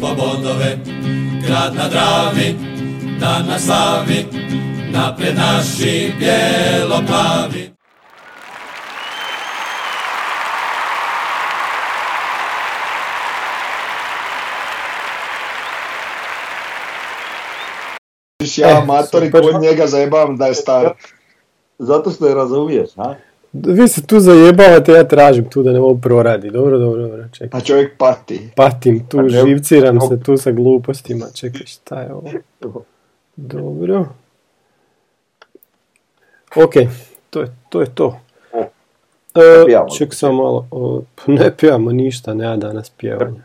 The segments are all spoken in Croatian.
po bodove, grad na Dravi, dan na slavi, napred naši bijelo-plavi. ja E, matori kod njega zajebavam da je star. Zato što je razumiješ, a? Vi se tu zajebavate, ja tražim tu da ne ovo proradi. Dobro, dobro, dobro, čekaj. A čovjek pati. Patim tu, Pa ne- živciram se tu sa glupostima. Čekaj, šta je ovo? Dobro. Ok, to je to. Je to. E, pijamo. ček sam malo, o, pa ne pijamo ništa, nema danas pjevanja.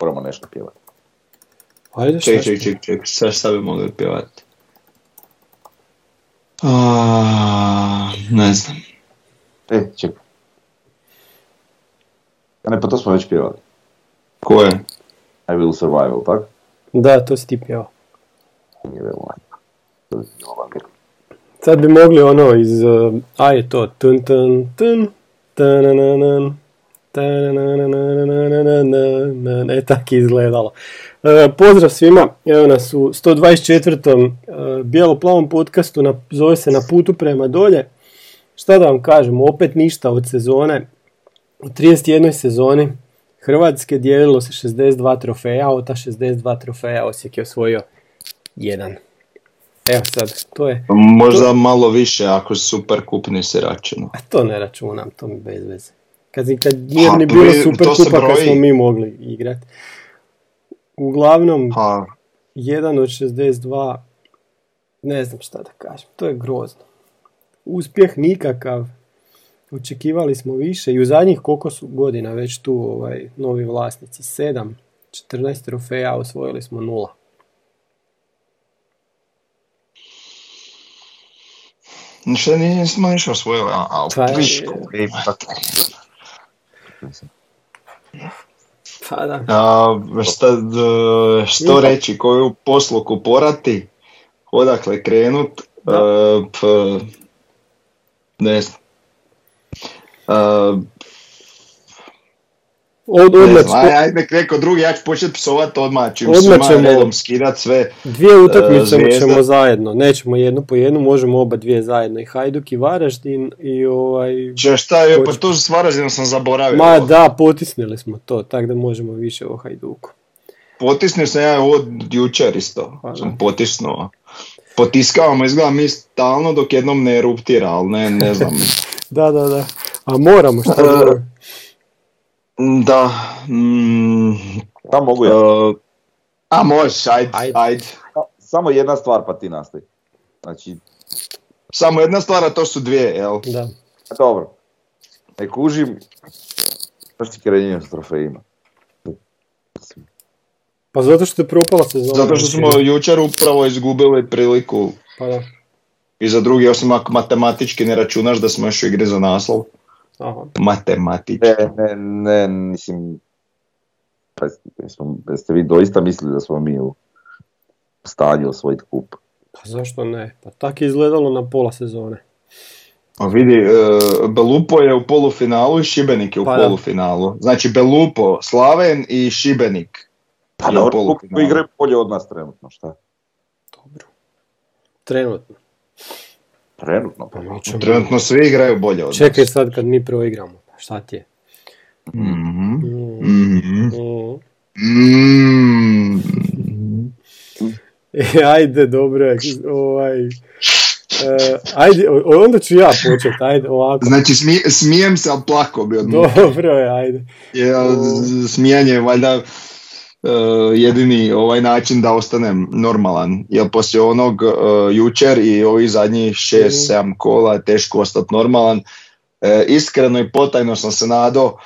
Moramo nešto pjevati. Ajde, Ček, ček, ček, ček, sad šta bi mogli pjevati? A, ne znam. E, čekaj. A ne, pa to smo već pjevali. Ko je? I Will Survive, tak? Da, to si ti pjevao. Nije To Sad bi mogli ono iz... Eh, uh, a je to... Tun, tun, tun, tanananan, tanananan, tanananan, e, tako izgledalo. E, pozdrav svima, evo nas u 124. e, bijelo-plavom podcastu, na, zove se Na putu prema dolje. Šta da vam kažem, opet ništa od sezone, u 31. sezoni Hrvatske dijelilo se 62 trofeja, a od ta 62 trofeja Osijek je osvojio jedan. Evo sad, to je, Možda malo više ako super kup nisi računao. a to ne računam, to mi bez veze. Kad, kad nije ni bilo super se kupa kad smo mi mogli igrati. Uglavnom, Pa, jedan od 62, ne znam šta da kažem, to je grozno. Uspjeh nikakav, očekivali smo više i u zadnjih koliko su godina već tu ovaj, novi vlasnici, 7, 14 trofeja, osvojili smo nula. šta nismo ništa osvojili, a, a Pa je- piško, ima tako. Pa da. A, šta, što reći, koju posluku porati, odakle krenut, Da. e, p, ne znam. Od, ne odmah, aj, ajde nek neko drugi, ja ću početi psovat odmah, čim Odmah ćemo- redom skidat sve. Dvije utakmice E, Zvijezda. ćemo zajedno, nećemo jednu po jednu, možemo oba dvije zajedno, i Hajduk i Varaždin i ovaj... Če šta je, pa to s Varaždinom sam zaboravio. Ma da, potisnili smo to, tako da možemo više o Hajduku. Potisnio sam ja od jučer isto, Pa sam potisnuo. Potiskavamo, izgleda mi stalno dok jednom ne eruptira, ali ne, ne znam. Da, da, da. A moramo što E, da, mm, mogu ja. e, a možeš, ajde, Ajde. ajde. Samo jedna stvar pa ti nastavi. Znači, Samo jedna stvar, a to su dvije, jel? Da. dobro. Ne kužim. Zašto ti krenje s trofejima? Pa zato što je propala sezona. Zato što smo jučer upravo izgubili priliku Pa da. i za drugi, osim ako matematički ne računaš da smo još u igri za naslov. Aha. Matematički. Ne, ne, ne, mislim... Pa, jesmo- jeste vi doista mislili da smo mi u stanju osvojiti kup? Pa zašto ne? Pa tak je izgledalo na pola sezone. A vidi, e, Belupo je u polufinalu i Šibenik je u Pa da. polufinalu. Znači Belupo, Slaven i Šibenik. Pa je u dobro, polufinalu. igraju bolje od nas trenutno, šta? Dobro. Trenutno. Trenutno. Pa mi ćemo... Trenutno svi igraju bolje od Čekaj sad kad mi proigramo. Šta ti je? Mhm. Mhm. Mm. E, ajde, dobro je. Ovaj, e, ajde, onda ću ja početi, ajde, ovako. Znači smije- smijem se, ali plako bi odmah. Dobro je, ajde. Je, smijanje je valjda jedini ovaj način da ostanem normalan. Jer poslije onog e, jučer i ovih zadnjih 6-7 kola je teško ostati normalan. E, iskreno i potajno sam se nadao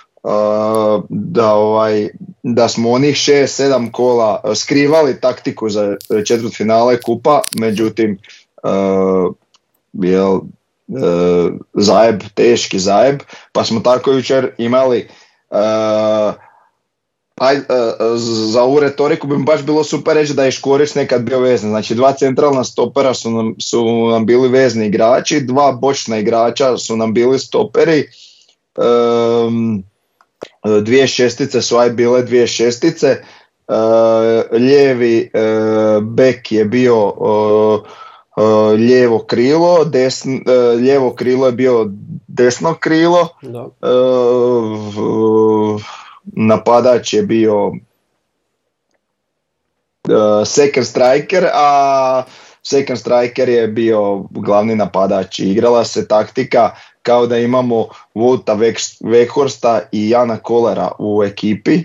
da, ovaj, da smo onih 6-7 kola skrivali taktiku za četvrt finale kupa, međutim jel, zajeb, teški zajeb, pa smo tako jučer imali e, aj, e, za ovu retoriku bi mi baš bilo super reći da je Škorić nekad bio vezni. Znači dva centralna stopera su nam, su nam bili vezni igrači, dva bočna igrača su nam bili stoperi, um, dvije šestice su aj bile dvije šestice, uh, lijevi uh, bek je bio uh, lijevo krilo, desn, lijevo krilo je bio desno krilo, Da. Napadač je bio second striker, a second striker je bio glavni napadač. Igrala se taktika kao da imamo Vuta Vekhorsta i Jana Kolera u ekipi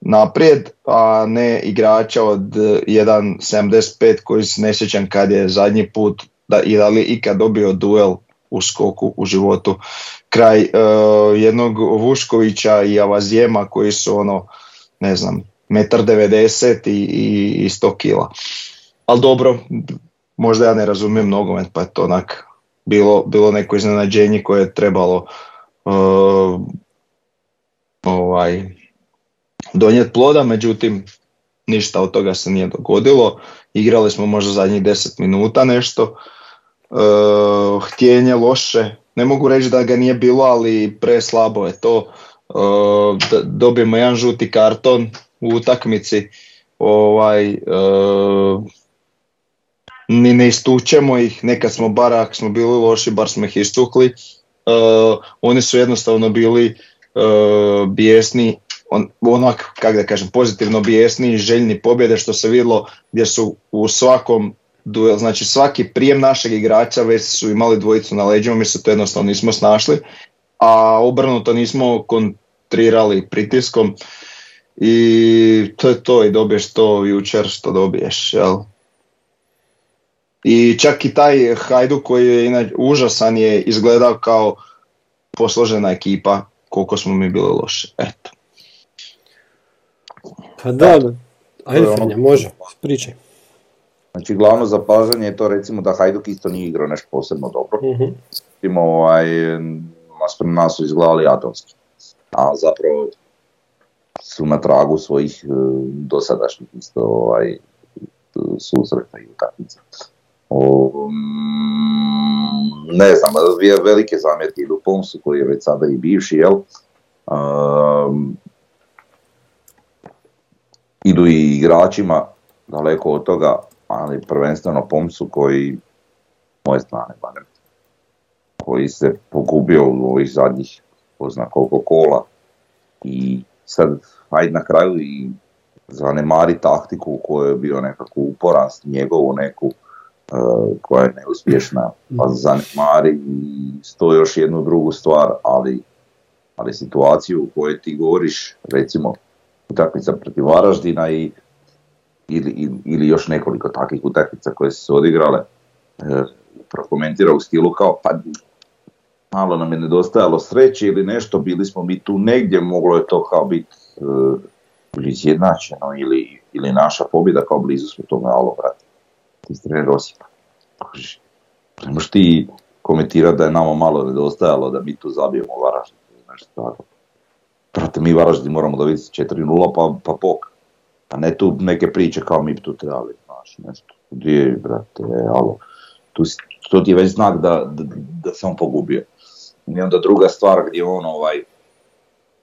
naprijed, a ne igrača od 1.75 koji se ne sjećam kad je zadnji put da, i da li ikad dobio duel u skoku u životu. Kraj uh, jednog Vuškovića i Avazijema koji su ono, ne znam, metar 90 i, i, i 100 kila. Ali dobro, možda ja ne razumijem nogomet pa je to onak bilo, bilo neko iznenađenje koje je trebalo uh, ovaj, donijeti ploda, međutim ništa od toga se nije dogodilo. Igrali smo možda zadnjih 10 minuta nešto. Uh, htjenje loše, ne mogu reći da ga nije bilo, ali preslabo je to. Uh, dobijemo jedan žuti karton u utakmici. Ovaj, uh, ni ne istučemo ih, nekad smo bar ako smo bili loši, bar smo ih istukli. Uh, oni su jednostavno bili uh, bijesni, on, onak, kako da kažem, pozitivno bijesni i željni pobjede što se vidjelo gdje su u svakom duel, znači svaki prijem našeg igrača već su imali dvojicu na leđima, mi se to jednostavno nismo snašli, a obrnuto nismo kontrirali pritiskom i to je to i dobiješ to jučer što dobiješ, jel? I čak i taj Hajdu koji je inače užasan je izgledao kao posložena ekipa koliko smo mi bili loši. Eto. Pa da, da. Ajde Fenja, može, pričaj. Znači glavno zapažanje je to recimo da Hajduk isto nije igrao nešto posebno dobro. Uh-huh. ovaj, naspram nas su izgledali atomski. A zapravo su na tragu svojih dosadašnjih isto ovaj, susreta i utakmica. Um, ne znam, velike zamjerke idu Pomsu koji je već sada i bivši, jel? Um, idu i igračima daleko od toga, ali prvenstveno Pomsu koji, moje strane barem, koji se pogubio u ovih zadnjih pozna koliko kola. I sad ajde na kraju i zanemari taktiku u kojoj je bio nekako uporast njegovu neku uh, koja je neuspješna, pa zanemari i sto još jednu drugu stvar, ali, ali situaciju u kojoj ti govoriš, recimo utakmica protiv Varaždina i ili, ili još nekoliko takvih utakmica koje su se odigrale, e, prokomentira u stilu kao pa malo nam je nedostajalo sreće ili nešto, bili smo mi tu negdje, moglo je to kao biti e, ili izjednačeno ili, ili naša pobjeda kao blizu smo tome, alo brate, ti trener Osipa. Ne možeš ti komentirati da je nama malo nedostajalo da mi tu zabijemo Varaždin nešto tako. Brate, mi Varaždin moramo vidjeti 4-0 pa, pa pok. A ne tu neke priče kao mi bi tu trebali, znaš, nešto. Gdje, brate, alo. Tu, to ti je već znak da, da, da se on pogubio. I onda druga stvar gdje on ovaj,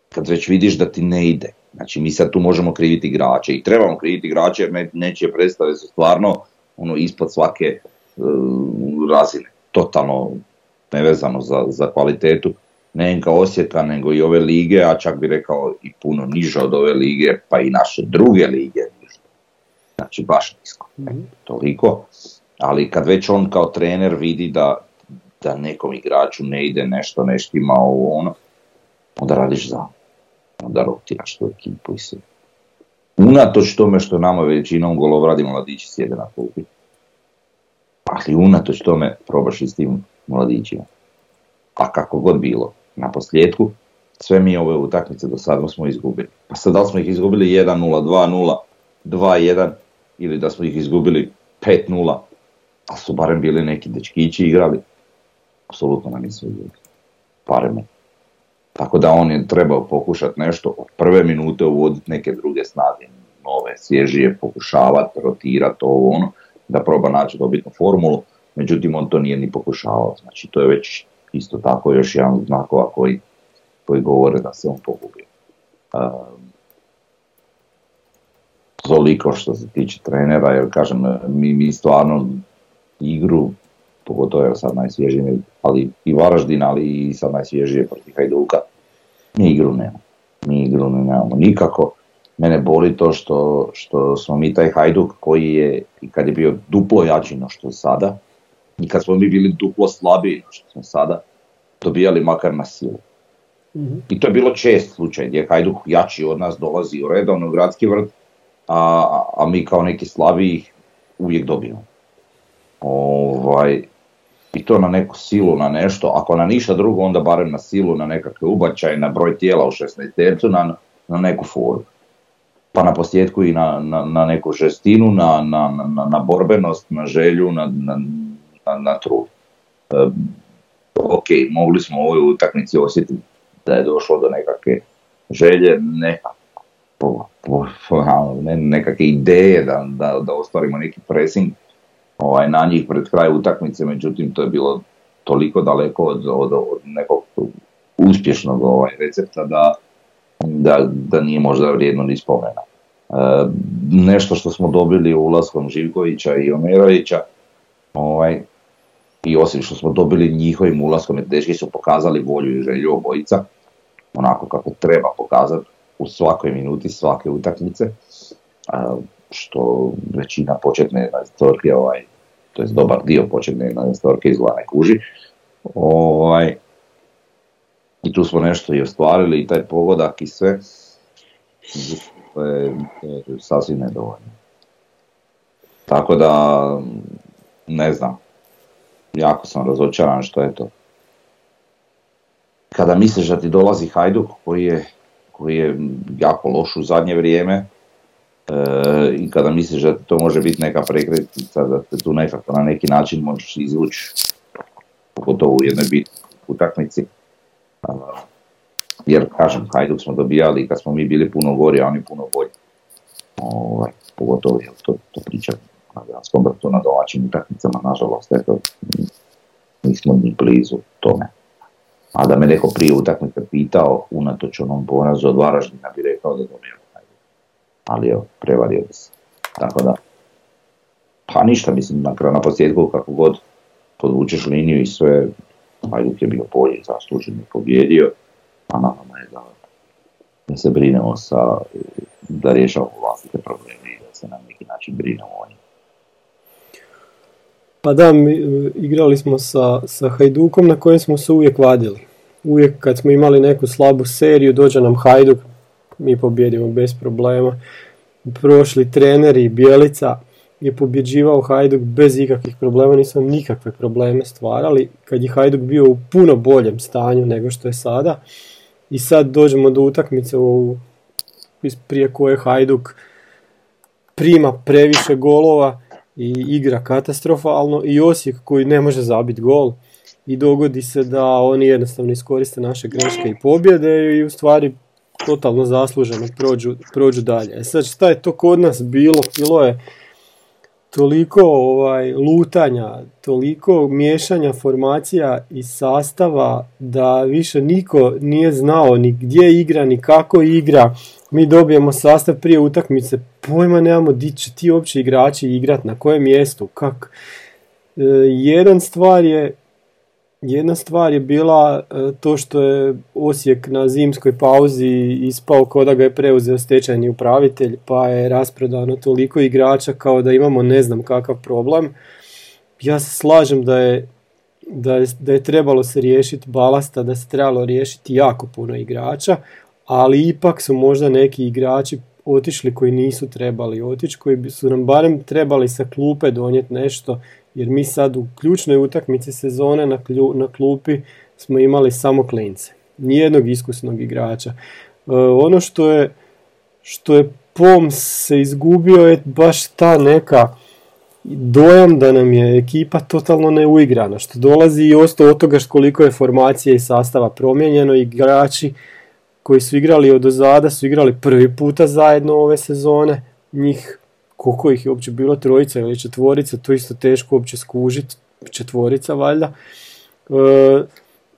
kad već vidiš da ti ne ide, znači mi sad tu možemo kriviti igrače i trebamo kriviti igrače jer ne, nečije predstave su stvarno ono ispod svake uh, razine, totalno nevezano za, za kvalitetu ne kao Osijeka nego i ove lige, a čak bi rekao i puno niže od ove lige, pa i naše druge lige. Znači baš nisko, toliko. Ali kad već on kao trener vidi da, da nekom igraču ne ide nešto, nešto ima ovo ono, onda radiš za onda rotiraš tu ekipu i sve. Unatoč tome što nama većinom golovradi mladići sjede na klupi. Ali unatoč tome probaš i s tim mladićima. A kako god bilo, na posljedku, sve mi ove utakmice do sada smo izgubili. Pa sad da smo ih izgubili 1-0, 2-0, 2-1 ili da smo ih izgubili 5-0, ali su barem bili neki dečkići igrali. Apsolutno nam nisu igrali. Barem. Tako da on je trebao pokušati nešto od prve minute uvoditi neke druge snage, nove, svježije, pokušavati, rotirati ovo ono, da proba naći dobitnu formulu, međutim on to nije ni pokušavao. Znači to je već isto tako još jedan znakova koji, koji govore da se on pogubio. Um, toliko što se tiče trenera, jer kažem, mi, mi stvarno igru, pogotovo je sad najsvježije, ali i Varaždin, ali i sad najsvježije protiv Hajduka, mi igru nemamo. Mi igru nemamo nikako. Mene boli to što, što smo mi taj Hajduk koji je, kad je bio duplo jači no što sada, i kad smo mi bili duplo slabiji što smo sada, dobijali makar na silu. Mhm. I to je bilo čest slučaj gdje Hajduk jači od nas dolazi u redovno u gradski vrt, a, a mi kao neki slabiji uvijek dobijemo. Ovaj, I to na neku silu, na nešto, ako na ništa drugo, onda barem na silu, na nekakve ubačaje, na broj tijela u 16 tercu, na, na neku foru. Pa na posljedku i na, na, na neku žestinu, na, na, na, na borbenost, na želju, na, na, na, trud. E, ok, mogli smo u ovoj utakmici osjetiti da je došlo do nekakve želje, neka po, po, ne, nekakve ideje da, da, da ostvarimo neki pressing ovaj, na njih pred kraj utakmice, međutim to je bilo toliko daleko od, od, od nekog uspješnog ovaj, recepta da, da, da nije možda vrijedno ni spomena. E, nešto što smo dobili ulaskom Živkovića i Omerovića, ovaj, i osim što smo dobili njihovim ulaskom, jer dečki su pokazali volju i želju obojica, onako kako treba pokazati u svakoj minuti svake utakmice, što većina početne storke, ovaj, to je dobar dio početne storke izgleda ne kuži. Ovaj, I tu smo nešto i ostvarili i taj pogodak i sve, je, je sasvim nedovoljno. Tako da, ne znam, jako sam razočaran što je to. Kada misliš da ti dolazi Hajduk koji je koji je jako loš u zadnje vrijeme e, i kada misliš da to može biti neka prekretnica, da te tu nekako na neki način možeš izvući, pogotovo u jednoj bitnoj utakmici. jer kažem, Hajduk smo dobijali kad smo mi bili puno gori, a oni puno bolji. Ovaj, pogotovo je to, to pričam na gradskom vrtu na domaćim utakmicama, nažalost, eto, nismo ni blizu tome. A da me neko prije utakmice pitao, unatoč onom porazu od Varaždina bi rekao da dobijemo Ali evo, prevario bi se. Tako da, pa ništa, mislim, na kraju na posljedku kako god podvučeš liniju i sve, Hajduk je bio bolji, zaslužen je pobjedio, a na nama je da, da se brinemo sa, da rješavamo vlastite probleme i da se na neki način brinemo o njima. Pa da, mi, e, igrali smo sa, sa Hajdukom na kojem smo se uvijek vadili. Uvijek kad smo imali neku slabu seriju, dođe nam Hajduk, mi pobjedimo bez problema. Prošli treneri Bijelica je pobjeđivao Hajduk bez ikakvih problema, nismo nikakve probleme stvarali. Kad je Hajduk bio u puno boljem stanju nego što je sada. I sad dođemo do utakmice u, prije koje Hajduk prima previše golova i igra katastrofalno i Osijek koji ne može zabiti gol i dogodi se da oni jednostavno iskoriste naše greške i pobjede i u stvari totalno zasluženo prođu, prođu dalje. E sad šta je to kod nas bilo? Bilo je toliko ovaj, lutanja, toliko miješanja formacija i sastava da više niko nije znao ni gdje igra, ni kako igra. Mi dobijemo sastav prije utakmice, pojma nemamo di će ti uopće igrači igrat, na kojem mjestu, kak. E, jedan stvar je jedna stvar je bila e, to što je Osijek na zimskoj pauzi ispao kao da ga je preuzeo stečajni upravitelj pa je rasprodano toliko igrača kao da imamo ne znam kakav problem. Ja se slažem da je, da je, da je trebalo se riješiti balasta, da se trebalo riješiti jako puno igrača, ali ipak su možda neki igrači otišli koji nisu trebali otići, koji su nam barem trebali sa klupe donijeti nešto, jer mi sad u ključnoj utakmici sezone na, klju, na klupi smo imali samo klince, nijednog iskusnog igrača. E, ono što je, što je POM se izgubio je baš ta neka dojam da nam je ekipa totalno neuigrana, što dolazi i ostao od toga koliko je formacija i sastava promijenjeno, igrači koji su igrali od ozada su igrali prvi puta zajedno ove sezone, njih koliko ih je uopće bilo trojica ili četvorica, to isto teško uopće skužiti, četvorica valjda. E,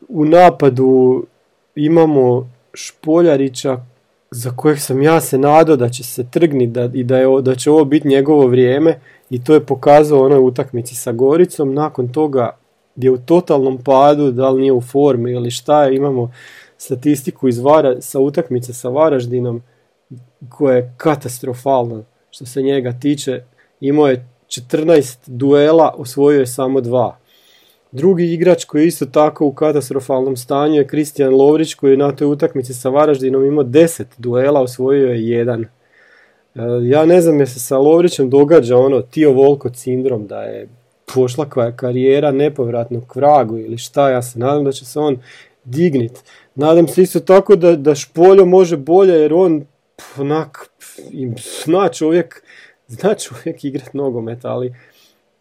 u napadu imamo Špoljarića za kojeg sam ja se nadao da će se trgni da, i da, je, da će ovo biti njegovo vrijeme i to je pokazao onoj utakmici sa Goricom. Nakon toga je u totalnom padu, da li nije u formi ili šta imamo statistiku iz Vara, sa utakmice sa Varaždinom koja je katastrofalna što se njega tiče. Imao je 14 duela, osvojio je samo dva. Drugi igrač koji je isto tako u katastrofalnom stanju je Kristijan Lovrić koji je na toj utakmici sa Varaždinom imao 10 duela, osvojio je jedan. E, ja ne znam je se sa Lovrićem događa ono Tio Volko sindrom da je pošla karijera nepovratno k vragu ili šta, ja se nadam da će se on dignit. Nadam se isto tako da, da Špoljo može bolje jer on onak zna čovjek zna čovjek igrat nogomet, ali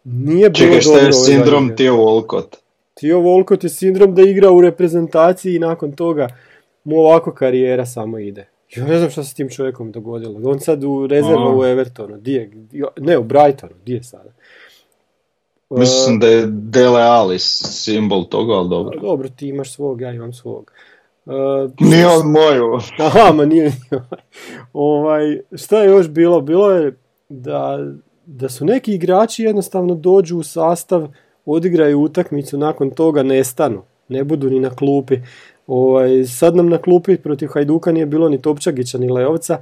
nije bilo Čekaj, šta je sindrom Tio Volkot? Tio Volkot je sindrom da igra u reprezentaciji i nakon toga mu ovako karijera samo ide. Ja ne znam šta se s tim čovjekom dogodilo. On sad u rezervu u Evertonu. Di ne, u Brightonu. Di je sada? Mislim da je Dele Alice simbol toga, ali dobro. Dobro, ti imaš svog, ja imam svog. Uh, nije on moju. Aha, ma nije. ovaj, šta je još bilo? Bilo je da da su neki igrači jednostavno dođu u sastav, odigraju utakmicu, nakon toga nestanu, ne budu ni na klupi. Ovaj, sad nam na klupi protiv Hajduka nije bilo ni Topčagića ni Leovca.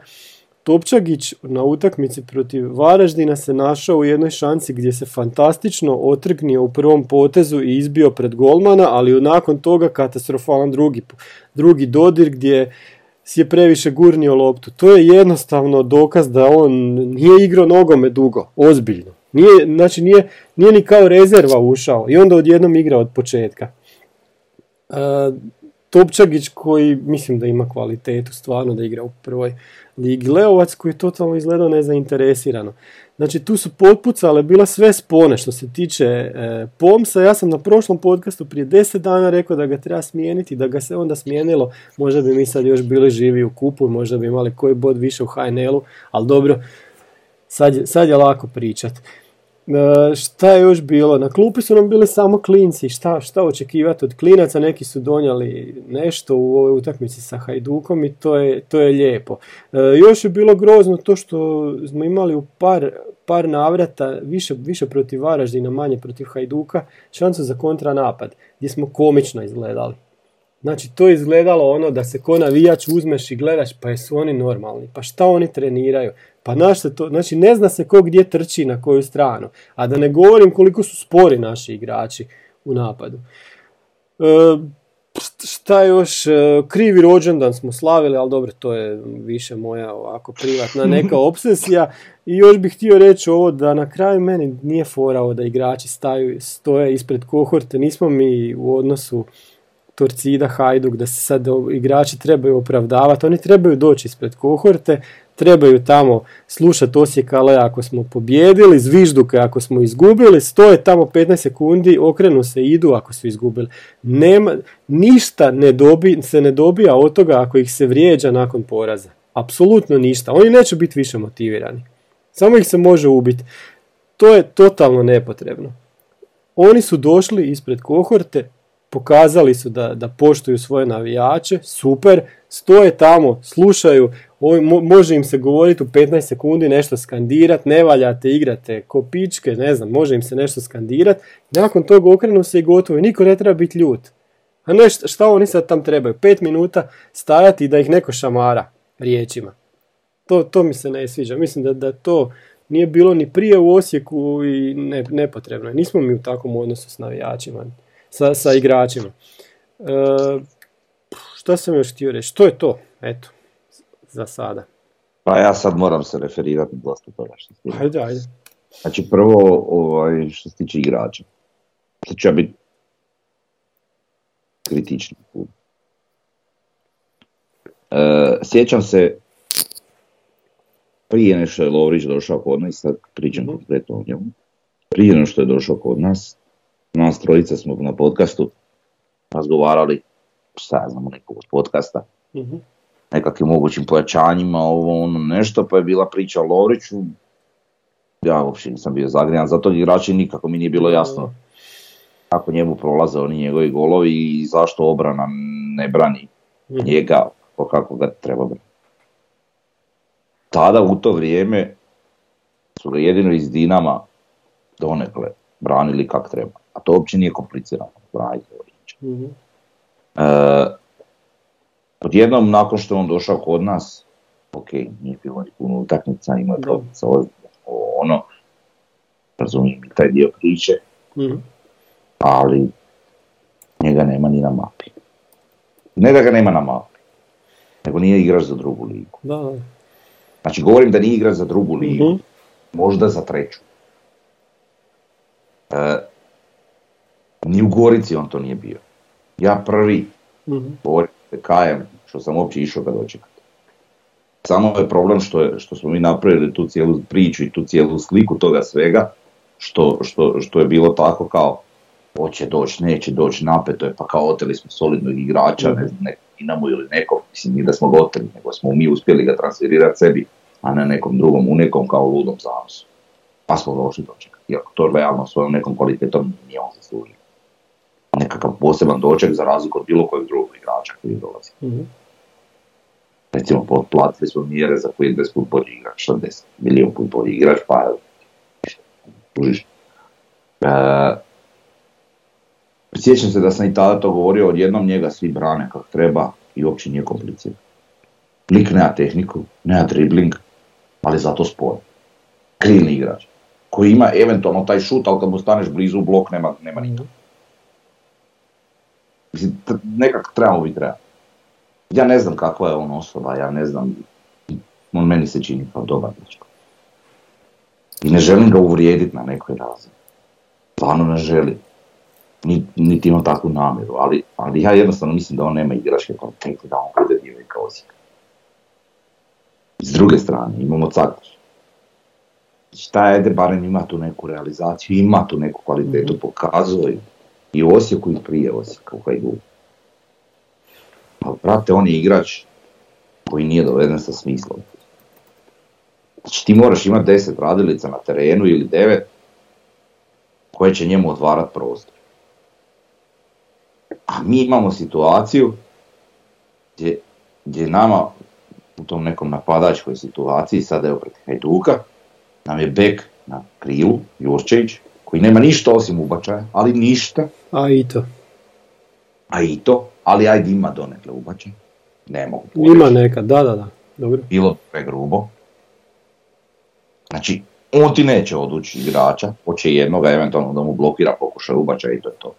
Topčagić na utakmici protiv Varaždina se našao u jednoj šanci gdje se fantastično otrgnio u prvom potezu i izbio pred golmana, ali nakon toga katastrofalan drugi, drugi dodir gdje si je previše gurnio loptu. To je jednostavno dokaz da on nije igrao nogome dugo, ozbiljno. Nije, znači nije, nije ni kao rezerva ušao i onda odjednom igra od početka. E, Topčagić koji mislim da ima kvalitetu stvarno da igra u prvoj ligi. Leovac koji je totalno izgledao nezainteresirano. Znači tu su potpucale bila sve spone što se tiče e, Pomsa. Ja sam na prošlom podcastu prije 10 dana rekao da ga treba smijeniti, da ga se onda smijenilo. Možda bi mi sad još bili živi u kupu, možda bi imali koji bod više u HNL-u, ali dobro, sad, sad je lako pričat. E, šta je još bilo? Na klupi su nam bili samo klinci, šta, šta očekivati od klinaca, neki su donijeli nešto u ovoj utakmici sa Hajdukom i to je, to je lijepo. E, još je bilo grozno to što smo imali u par, par navrata, više, više protiv Varaždina, manje protiv Hajduka, šansu za kontranapad, gdje smo komično izgledali. Znači to je izgledalo ono da se ko navijač uzmeš i gledaš pa jesu oni normalni, pa šta oni treniraju, pa naš se to, znači ne zna se ko gdje trči na koju stranu, a da ne govorim koliko su spori naši igrači u napadu. E, šta još, e, krivi rođendan smo slavili, ali dobro, to je više moja ovako privatna neka obsesija. I još bih htio reći ovo da na kraju meni nije forao da igrači staju, stoje ispred kohorte, nismo mi u odnosu Torcida, Hajduk, da se sad igrači trebaju opravdavati, oni trebaju doći ispred kohorte, trebaju tamo slušati Osijeka ako smo pobjedili, zvižduke ako smo izgubili, stoje tamo 15 sekundi, okrenu se, idu ako su izgubili. Nema, ništa ne dobi, se ne dobija od toga ako ih se vrijeđa nakon poraza. Apsolutno ništa. Oni neće biti više motivirani. Samo ih se može ubiti. To je totalno nepotrebno. Oni su došli ispred kohorte, pokazali su da, da poštuju svoje navijače, super, stoje tamo, slušaju, može im se govoriti u 15 sekundi nešto skandirat, ne valjate, igrate ko pičke, ne znam, može im se nešto skandirat, nakon toga okrenu se i gotovo, niko ne treba biti ljut. A ne šta oni sad tam trebaju, 5 minuta stajati i da ih neko šamara riječima. To, to mi se ne sviđa, mislim da, da to nije bilo ni prije u Osijeku i ne, nepotrebno. Nismo mi u takvom odnosu s navijačima, sa, sa igračima. E, šta sam još htio reći? To je to, eto za sada. Pa ja sad moram se referirati dosta toga što ste Ajde, ajde. Znači prvo ovaj, što se tiče igrača. Sad ću ja biti kritični. E, sjećam se prije nešto je Lovrić došao kod nas, sad pričam mhm. konkretno o njemu. prije nego što je došao kod nas, nas trojica smo na podcastu razgovarali, šta ja znam, nekog od podcasta, Mhm. Nekakvim mogućim pojačanjima, ovo ono nešto, pa je bila priča o Lovriću. Ja uopće nisam bio zagrijan za tog igrača i nikako mi nije bilo jasno kako njemu prolaze oni njegovi golovi i zašto obrana ne brani Mhm. njega kako ga treba braniti. Tada u to vrijeme su ga jedino iz Dinama donekle branili kak treba. A to uopće nije komplicirano. braniti. E, odjednom nakon što je on došao kod nas, ok, nije bilo ni puno utakmica, imao je problem sa ono, razumijem taj dio priče, Mhm. ali njega nema ni na mapi. Ne da ga nema na mapi, nego nije igrač za drugu ligu. Da, da. Znači govorim da nije igrač za drugu ligu, Mhm. možda za treću. E, ni u Gorici on to nije bio. Ja prvi Mhm. govorim kajem što sam uopće išao ga dočekati. Samo je problem što, je, što smo mi napravili tu cijelu priču i tu cijelu sliku toga svega, što, što, što je bilo tako kao hoće doći, neće doći, napeto je, pa kao oteli smo solidnog igrača, ne znam, Dinamu ili nekog, mislim nije da smo ga oteli, nego smo mi uspjeli ga transferirati sebi, a ne nekom drugom, u nekom kao ludom zanosu. Pa smo došli dočekati, iako to realno svojom nekom kvalitetom nije on zaslužio. Nekakav poseban doček za razliku od bilo kojeg drugog igrača koji dolazi. Mhm. Recimo, platili smo mjere za koji je 10 put bolji igrač, šta 10 milijun put bolji igrač, pa tužiš. E, sjećam se da sam i tada to govorio, odjednom njega svi brane kako treba i uopće nije kompliciran. Lik nema tehniku, nema dribling, ali zato spor. Krilni igrač, koji ima eventualno taj šut, ali kad mu staneš blizu u blok nema, nema nikak. Mislim, nekak trebamo biti realni. Ja ne znam kakva je on osoba, ja ne znam, on meni se čini kao dobar dečko. I ne želim ga uvrijediti na nekoj razini. Stvarno ne želim. Ni- Niti imam takvu namjeru, ali, ali ja jednostavno mislim da on nema igračke kvalitete, da on bude dio kao. S druge strane, imamo Caglaš. Šta je, barem ima tu neku realizaciju, ima tu neku kvalitetu, pokazuje i u Osijeku i prije Osijeka u Hajduku. Ali, brate, on je igrač koji nije doveden sa smislom. Znači ti moraš imati 10 radilica na terenu ili 9 koje će njemu otvarati prostor. A mi imamo situaciju gdje, gdje nama u tom nekom napadačkoj situaciji, sada evo protiv Hajduka, nam je bek na krilu, Jurčević, koji nema ništa osim ubačaja, ali ništa, A i to. a i to, ali ajde ima donekle ubačaj. Ne mogu Ima neka, da, da, da. Dobro. bilo pregrubo. Znači, on ti neće odvući igrača, hoće jednoga eventualno da mu blokira pokušaj ubačaja i to je to.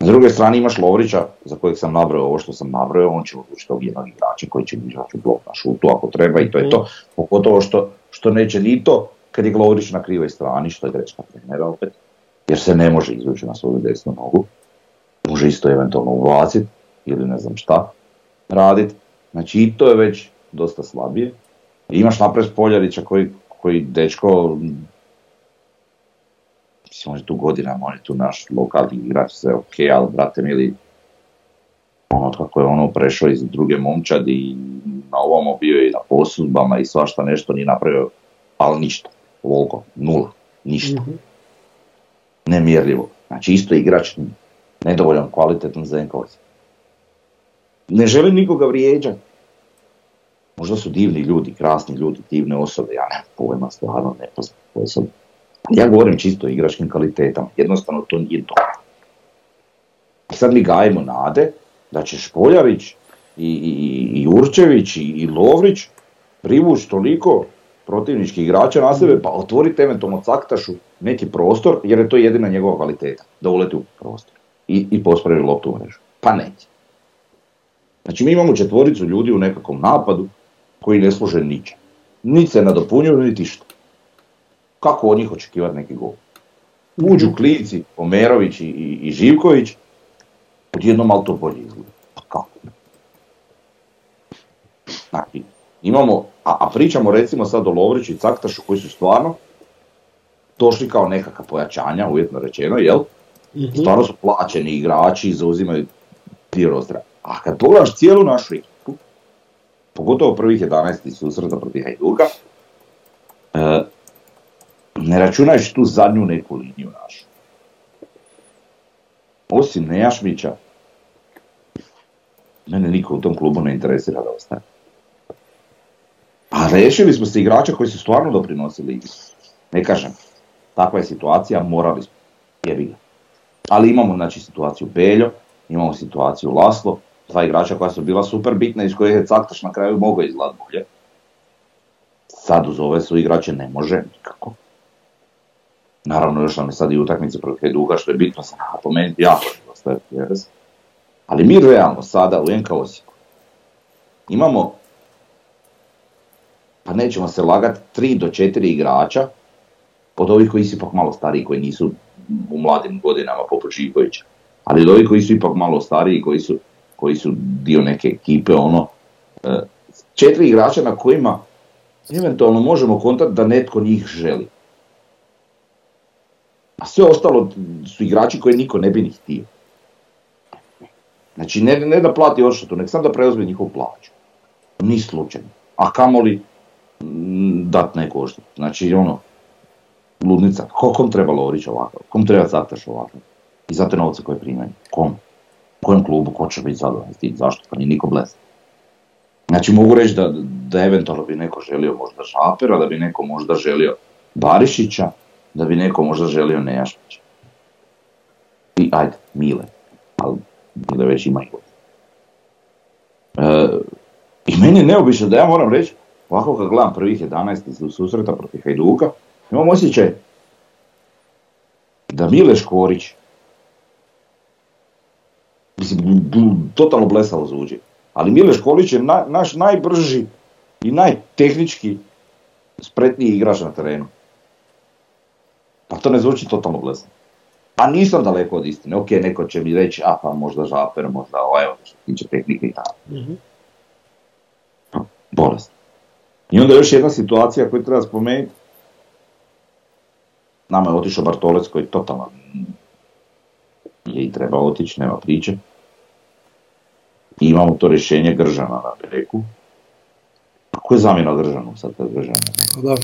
S druge strane imaš Lovrića, za kojeg sam nabrojao ovo što sam nabrojao, on će odlučiti tog jednog igrača koji će izaći u blok na šutu ako treba i to je to. Pogotovo što, što neće ni to kad je Lovrić na krivoj strani, što je greška trenera opet, jer se ne može izvući na svoju desnu nogu. Može isto eventualno ubaciti ili ne znam šta raditi. Znači i to je već dosta slabije. Imaš napred Poljarića koji, koji dečko, mislim on je tu godinama, on je tu naš lokalni igrač, sve ok, ali brate mili, ono kako je ono prešao iz druge momčadi i na ovamo bio i na posudbama i svašta nešto nije napravio, ali ništa, volko, nula, ništa, Mhm. Nemjerljivo. Znači isto igrač nedovoljno kvalitetan za NK Osijek. Ne želim nikoga vrijeđati. Možda su divni ljudi, krasni ljudi, divne osobe, ja nemam pojma, stvarno ne poznam ja govorim čisto o igračkim kvalitetama, jednostavno to nije dobro. I sad mi gajimo nade da će Špoljarić i, i, i Jurčević i, Lovrić privući toliko protivničkih igrača na sebe, pa otvoriti eventualno Caktašu neki prostor, jer je to jedina njegova kvaliteta, da uleti u prostor i, i pospravi loptu u mrežu. Pa neće. Znači mi imamo četvoricu ljudi u nekakvom napadu koji ne služe ničem. Niti se nadopunjuju, niti što. Kako od njih očekivati neki gol? Uđu Klici, Omerović i, i, i Živković, odjednom malo to bolje izgleda. Pa kako? Znači, imamo, a, a pričamo recimo sad o Lovriću i Caktašu koji su stvarno došli kao nekakva pojačanja, uvjetno rečeno, jel? Mhm. Stvarno su plaćeni igrači, zauzimaju dio rostera. A kad pogledaš cijelu našu ekipu, pogotovo prvih 11 susreta protiv Hajduka, e, ne računajući tu zadnju neku liniju našu. Osim Nejašmića, mene niko u tom klubu ne interesira da ostane. A rešili smo se igrača koji su stvarno doprinosili. Ne kažem, takva je situacija, morali smo. Jebi. Ali imamo znači situaciju Beljo, imamo situaciju Laslo, dva igrača koja su bila super bitna iz kojih je Caktaš na kraju mogao izgledati bolje. Sad uz ove su igrače ne može nikako. Naravno još nam je sad i utakmice protiv Hajduka što je bitno sa napomenuti, jako dosta. Ali mi realno sada u NK Osijeku imamo, pa nećemo se lagati, 3 do 4 igrača od ovih koji su ipak malo stariji, koji nisu u mladim godinama poput Živkovića. Ali od ovih koji su ipak malo stariji, koji su, koji su dio neke ekipe, ono, e, četiri igrača na kojima eventualno možemo kontati da netko njih želi. A sve ostalo su igrači koje niko ne bi ni htio. Znači, ne, ne da plati odštetu, nek sam da preuzme njihovu plaću. Ni slučajno. A kamoli dat neku odštetu. Znači, ono, ludnica. Ko, kom treba Lovrić ovakav? Kom treba Caktaš ovakav? I za te novce koje primaju? Kom? Kojem klubu? Ko će biti zadovoljan s tim? Zašto? Pa nije niko blesa. Znači mogu reći da, da eventualno bi neko želio možda Šapera, da bi neko možda želio Barišića, da bi neko možda želio Nejašmića. I ajde, Mile. Ali Mile već ima i e, I meni je neobično da ja moram reći, ovako kad gledam prvih 11 iz susreta protiv Hajduka, imam osjećaj da Mile Škorić, mislim, totalno blesavo zvuči, ali Mile Škorić je na- naš najbrži i najtehnički spretniji igrač na terenu. Pa to ne zvuči totalno blesavo. A nisam daleko od istine, ok, neko će mi reći, a pa možda Žaper, možda ovaj, što se tiče tehnike i tako. Mhm. bolest. I onda još jedna situacija koju treba spomenuti. Nama je otišao Bartolec koji totalno je i treba otići, nema priče. I imamo to rješenje Gržana na Bereku. A ko je zamjena Gržanu sad kad Gržan? Pa da.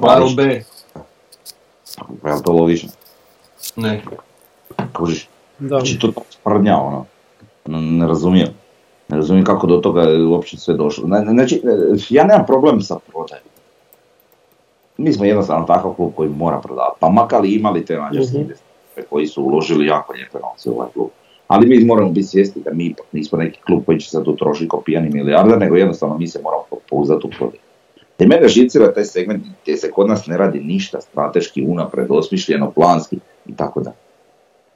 Barel? B. Pa je to logično? Ne. Kužiš? Da. Znači to sprdnja ono. Ne razumijem. Ne razumijem kako do toga je uopće sve došlo. Znači, ja nemam problem sa prodajom. Mi smo jednostavno takav klub koji mora prodavati. Pa makar i imali te mađarske Mhm. investitore koji su uložili jako lijepe novce u ovaj klub. Ali mi moramo biti svjesni da mi ipak nismo neki klub koji će sad utrošiti ko pijani milijarder, nego jednostavno mi se moramo pouzdati u prodaju. I mene žicira taj segment gdje se kod nas ne radi ništa strateški, unapred, osmišljeno, planski i tako da.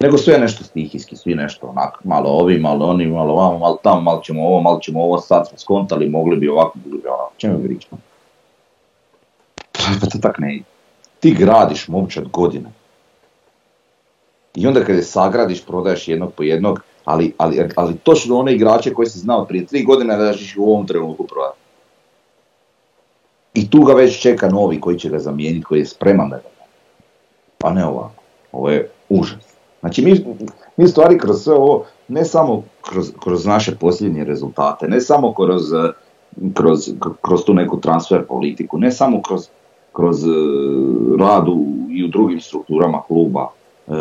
Nego sve nešto stihijski, svi nešto onak, malo ovi, malo oni, malo vamo, malo tamo, malo ćemo ovo, malo ćemo ovo, sad smo skontali, mogli bi ovako, mogli bi onako, čemu pričamo? Pa to tak ne ide. Ti gradiš momčad godine. I onda kad je sagradiš, prodaješ jednog po jednog, ali, ali, ali točno one igrače koje si znao prije tri godine da ćeš u ovom trenutku prodati. I tu ga već čeka novi koji će ga zamijeniti, koji je spreman da ga. Pa ne ovako. Ovo je užas. Znači mi, mi stvari kroz sve ovo, ne samo kroz, kroz naše posljednje rezultate, ne samo kroz, kroz, kroz tu neku transfer politiku, ne samo kroz, kroz eh, rad u, i u drugim strukturama kluba, e,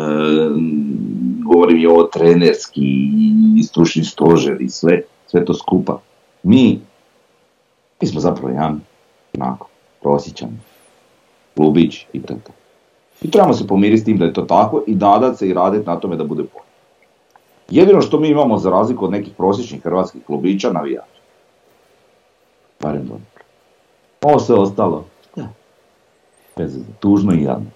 govorim i ovo trenerski i stručni stožer i sve, sve to skupa. Mi, mi smo zapravo jedan onako, prosječan klubić i to. I trebamo se pomiriti s tim da je to tako i nadat se i raditi na tome da bude bolje. Jedino što mi imamo za razliku od nekih prosječnih hrvatskih klubića, navijača. Barem dobro. Ovo sve ostalo. Bez tužno i jadno.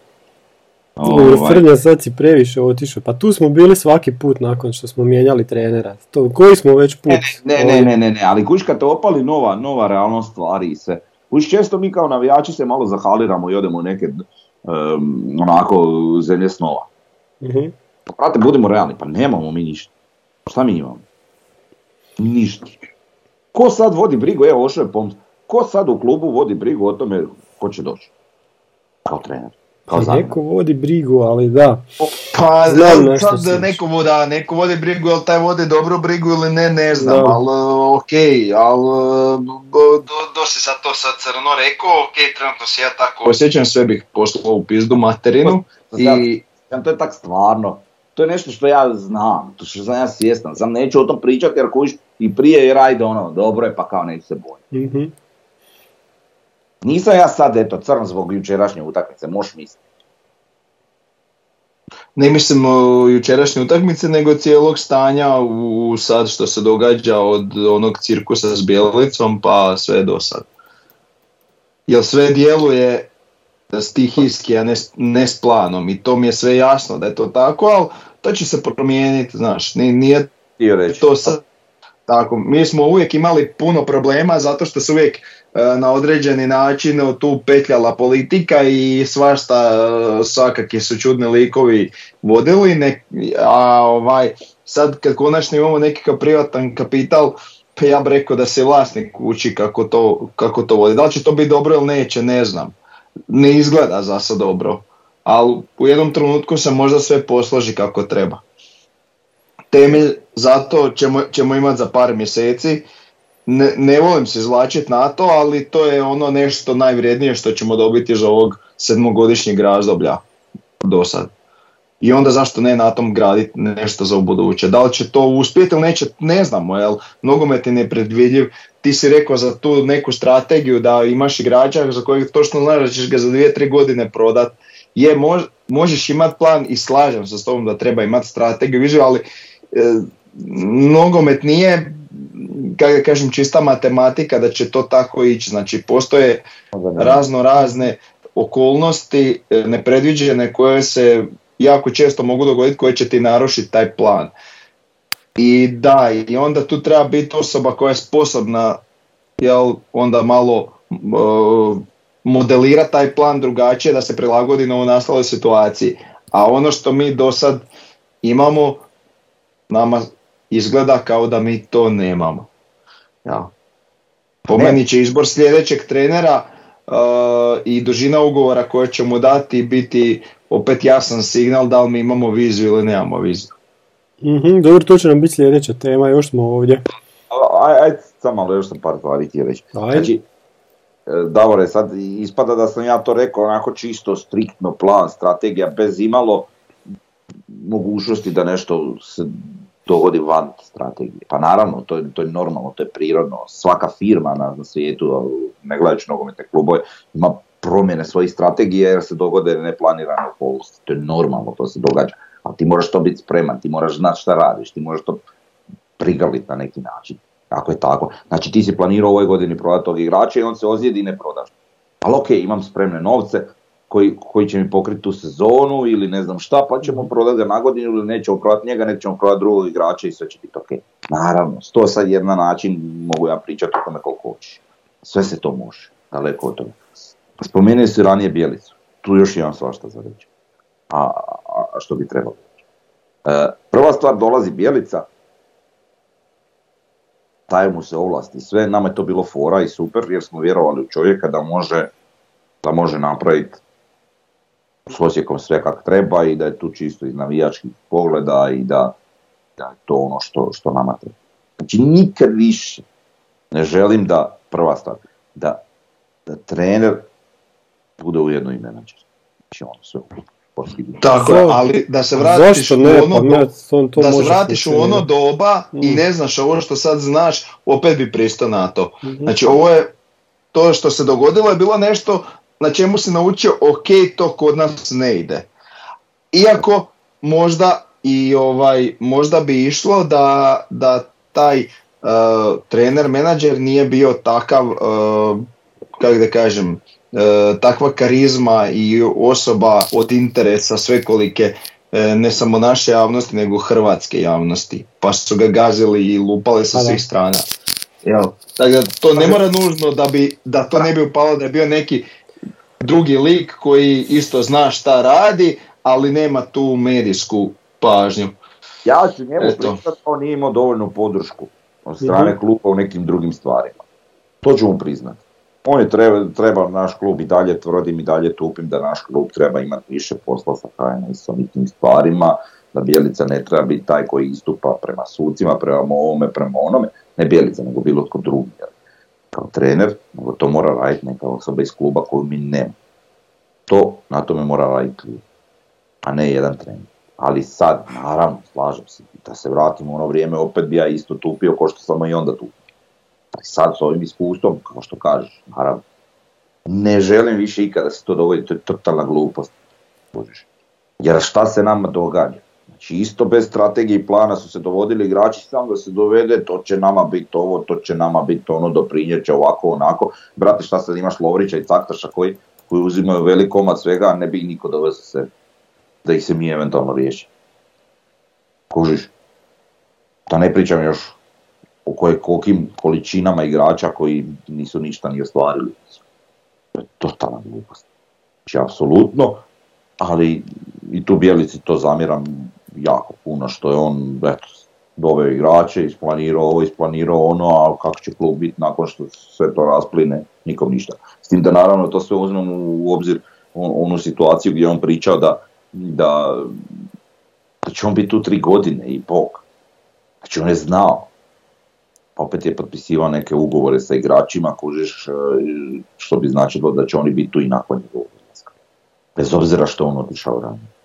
Ovaj. Frnja, sad si previše otišao. Pa tu smo bili svaki put nakon što smo mijenjali trenera. To, koji smo već put? Ne, ne, ne, ne, ne, ali kuć kad te opali nova, nova realnost stvari i sve. Kuć često mi kao navijači se malo zahaliramo i odemo u neke um, onako zemlje snova. Mhm. Pa brate, budimo realni, pa nemamo mi ništa. Šta mi imamo? Ništa. Ko sad vodi brigu, evo ošao je Poms, ko sad u klubu vodi brigu o tome ko će doći? Kao trener. Kao Pa neko vodi brigu, ali da. Pa Znam da, sad si neko, voda, neko vodi brigu, ali taj vodi dobro brigu ili ne, ne znam, Da. ali ok, ali do, do si sad to sad crno rekao, ok, trenutno si ja tako osjećam, sve bih poslao u pizdu materinu i Ja, to je tak stvarno. To je nešto što ja znam, to što sam ja svjestan. Sam neću o tom pričati jer kuš i prije jer ajde ono, dobro je pa kao neću se bojiti. Mhm. Nisam ja sad eto crn zbog jučerašnje utakmice, možeš misliti. ne mislim o jučerašnje utakmice, nego cijelog stanja u sad što se događa od onog cirkusa s Bjelicom pa sve do sad. Jer sve djeluje stihijski, a ne, ne s planom i to mi je sve jasno da je to tako, ali to će se promijeniti, znaš, ni- nije reći. to sad tako. Mi smo uvijek imali puno problema zato što se uvijek e, na određeni način tu petljala politika i svašta, e, svakakvi su čudni likovi vodili, ne, a ovaj, sad kad konačno imamo nekakav privatan kapital, pa ja bih rekao da se vlasnik uči kako to, kako to vodi. Da li će to biti dobro ili neće, ne znam. Ne izgleda za sad dobro, ali u jednom trenutku se možda sve posloži kako treba temelj za to ćemo, ćemo imati za par mjeseci. Ne, ne volim se izvlačiti na to, ali to je ono nešto najvrijednije što ćemo dobiti iz ovog sedmogodišnjeg razdoblja do sad. I onda zašto ne na tom graditi nešto za ubuduće. Da li će to uspjeti ili neće, ne znamo, jel nogomet je nepredvidljiv. Ti si rekao za tu neku strategiju da imaš igrača za kojeg točno znaš da ćeš ga za dvije, tri godine prodat. Je, mož, možeš imati plan i slažem se s tobom da treba imati strategiju, ali nogomet nije kako kažem čista matematika da će to tako ići. Znači postoje razno razne okolnosti e, nepredviđene koje se jako često mogu dogoditi koje će ti narušiti taj plan. I da, i onda tu treba biti osoba koja je sposobna jel, onda malo e, modelira taj plan drugačije da se prilagodi novonastaloj situaciji. A ono što mi do sad imamo, nama izgleda kao da mi to nemamo. Ja. Po Ne. meni će izbor sljedećeg trenera uh, i dužina ugovora koje će mu dati biti opet jasan signal da li mi imamo viziju ili nemamo viziju. Mhm, dobro, to će nam biti sljedeća tema, još smo ovdje. Aj, aj, samo malo, još sam par stvari htio reći. Znači, e, Davore, sad ispada da sam ja to rekao onako čisto, striktno, plan, strategija, bez imalo mogućnosti da nešto se dogodi van strategije. Pa naravno, to je, to je normalno, to je prirodno. Svaka firma na, na svijetu, ne gledajući nogometne klubove, ima promjene svojih strategije jer se dogode neplanirane okolnosti. To je normalno, to se događa. Ali ti moraš to biti spreman, ti moraš znati šta radiš, ti moraš to prigrliti na neki način. Ako je tako. Znači ti si planirao ovoj godini prodati tog igrača i on se ozlijedi i ne prodaš. Ali ok, imam spremne novce koji, koji će mi pokriti tu sezonu ili ne znam šta, pa ćemo prodati ga na godinu ili nećemo prodati njega, nego ćemo prodati drugog igrača i sve će biti ok. Naravno, to sad jedan način mogu ja pričati o tome koliko hoćeš. Sve se to može, daleko od toga. Spomenuo si ranije Bijelicu, tu još imam svašta za reći. A, a, a što bi trebalo reći? E, prva stvar dolazi Bijelica, daje mu se ovlasti sve, nama je to bilo fora i super jer smo vjerovali u čovjeka da može, da može napraviti s Osijekom sve kak treba i da je tu čisto iz navijačkih pogleda i da, da je to ono što, što nama treba. Znači nikad više ne želim da, prva stvar, da, da trener bude ujedno i menadžer. Znači ono sve. Tako je, ali da se vratiš u ne? ono Pa do- ne, to, to da se može vratiš u ono doba i Mm. ne znaš ovo što sad znaš, opet bi pristao na to. Mhm. Znači ovo je, to što se dogodilo je bilo nešto na čemu si naučio, ok, to kod nas ne ide. Iako možda i ovaj, možda bi išlo da, da taj uh, trener, menadžer nije bio takav, uh, kako da kažem, uh, takva karizma i osoba od interesa svekolike ne samo naše javnosti, nego hrvatske javnosti. Pa su ga gazili i lupali sa Pa svih strana. Jel? Tako da to ne mora nužno da, bi, da to ne bi upalo da je bio neki drugi lik koji isto zna šta radi, ali nema tu medijsku pažnju. Ja ću njemu Eto. pričati da on nije imao dovoljnu podršku od strane kluba u nekim drugim stvarima. To ću mu priznati. on je treba, treba naš klub i dalje tvrdim i dalje tupim da naš klub treba imati više posla sa HNS-om i tim stvarima, da Bjelica ne treba biti taj koji istupa prema sucima, prema ovome, prema onome, ne Bjelica, nego bilo tko drugi. Kao trener, nego to mora raditi neka osoba iz kluba koju mi nema. To na tome mora raditi klub, a ne jedan trener. Ali sad, naravno, slažem se, da se vratimo u ono vrijeme, opet bi ja isto tupio ko što sam i onda tupio. Sad s ovim iskustvom, kao što kažeš, naravno, ne želim više ikada se to dogodi, to je totalna glupost. Jer šta se nama događa? Znači isto bez strategije i plana su se dovodili igrači samo da se dovede, to će nama biti ovo, to će nama biti ono, doprinjet će ovako, onako. Brate, šta sad imaš Lovrića i Caktaša koji, koji uzimaju velik komad svega, ne bi niko doveo za sebe. Da ih se mi eventualno riješi. Kužiš? Da ne pričam još o koje, kolikim količinama igrača koji nisu ništa ni ostvarili. To je totalna glupost. Znači, apsolutno, ali i tu Bjelici to zamjeram jako puno što je on eto, doveo igrače, isplanirao ovo, isplanirao ono, a kako će klub biti nakon što sve to raspline, nikom ništa. S tim da naravno to sve uzmemo u obzir onu situaciju gdje on pričao da, da, da će on biti tu tri godine i pol. Znači on je znao. Opet je potpisivao neke ugovore sa igračima, kužiš, e, što bi značilo da će oni biti tu i nakon njegovog Bez obzira što on otišao ranije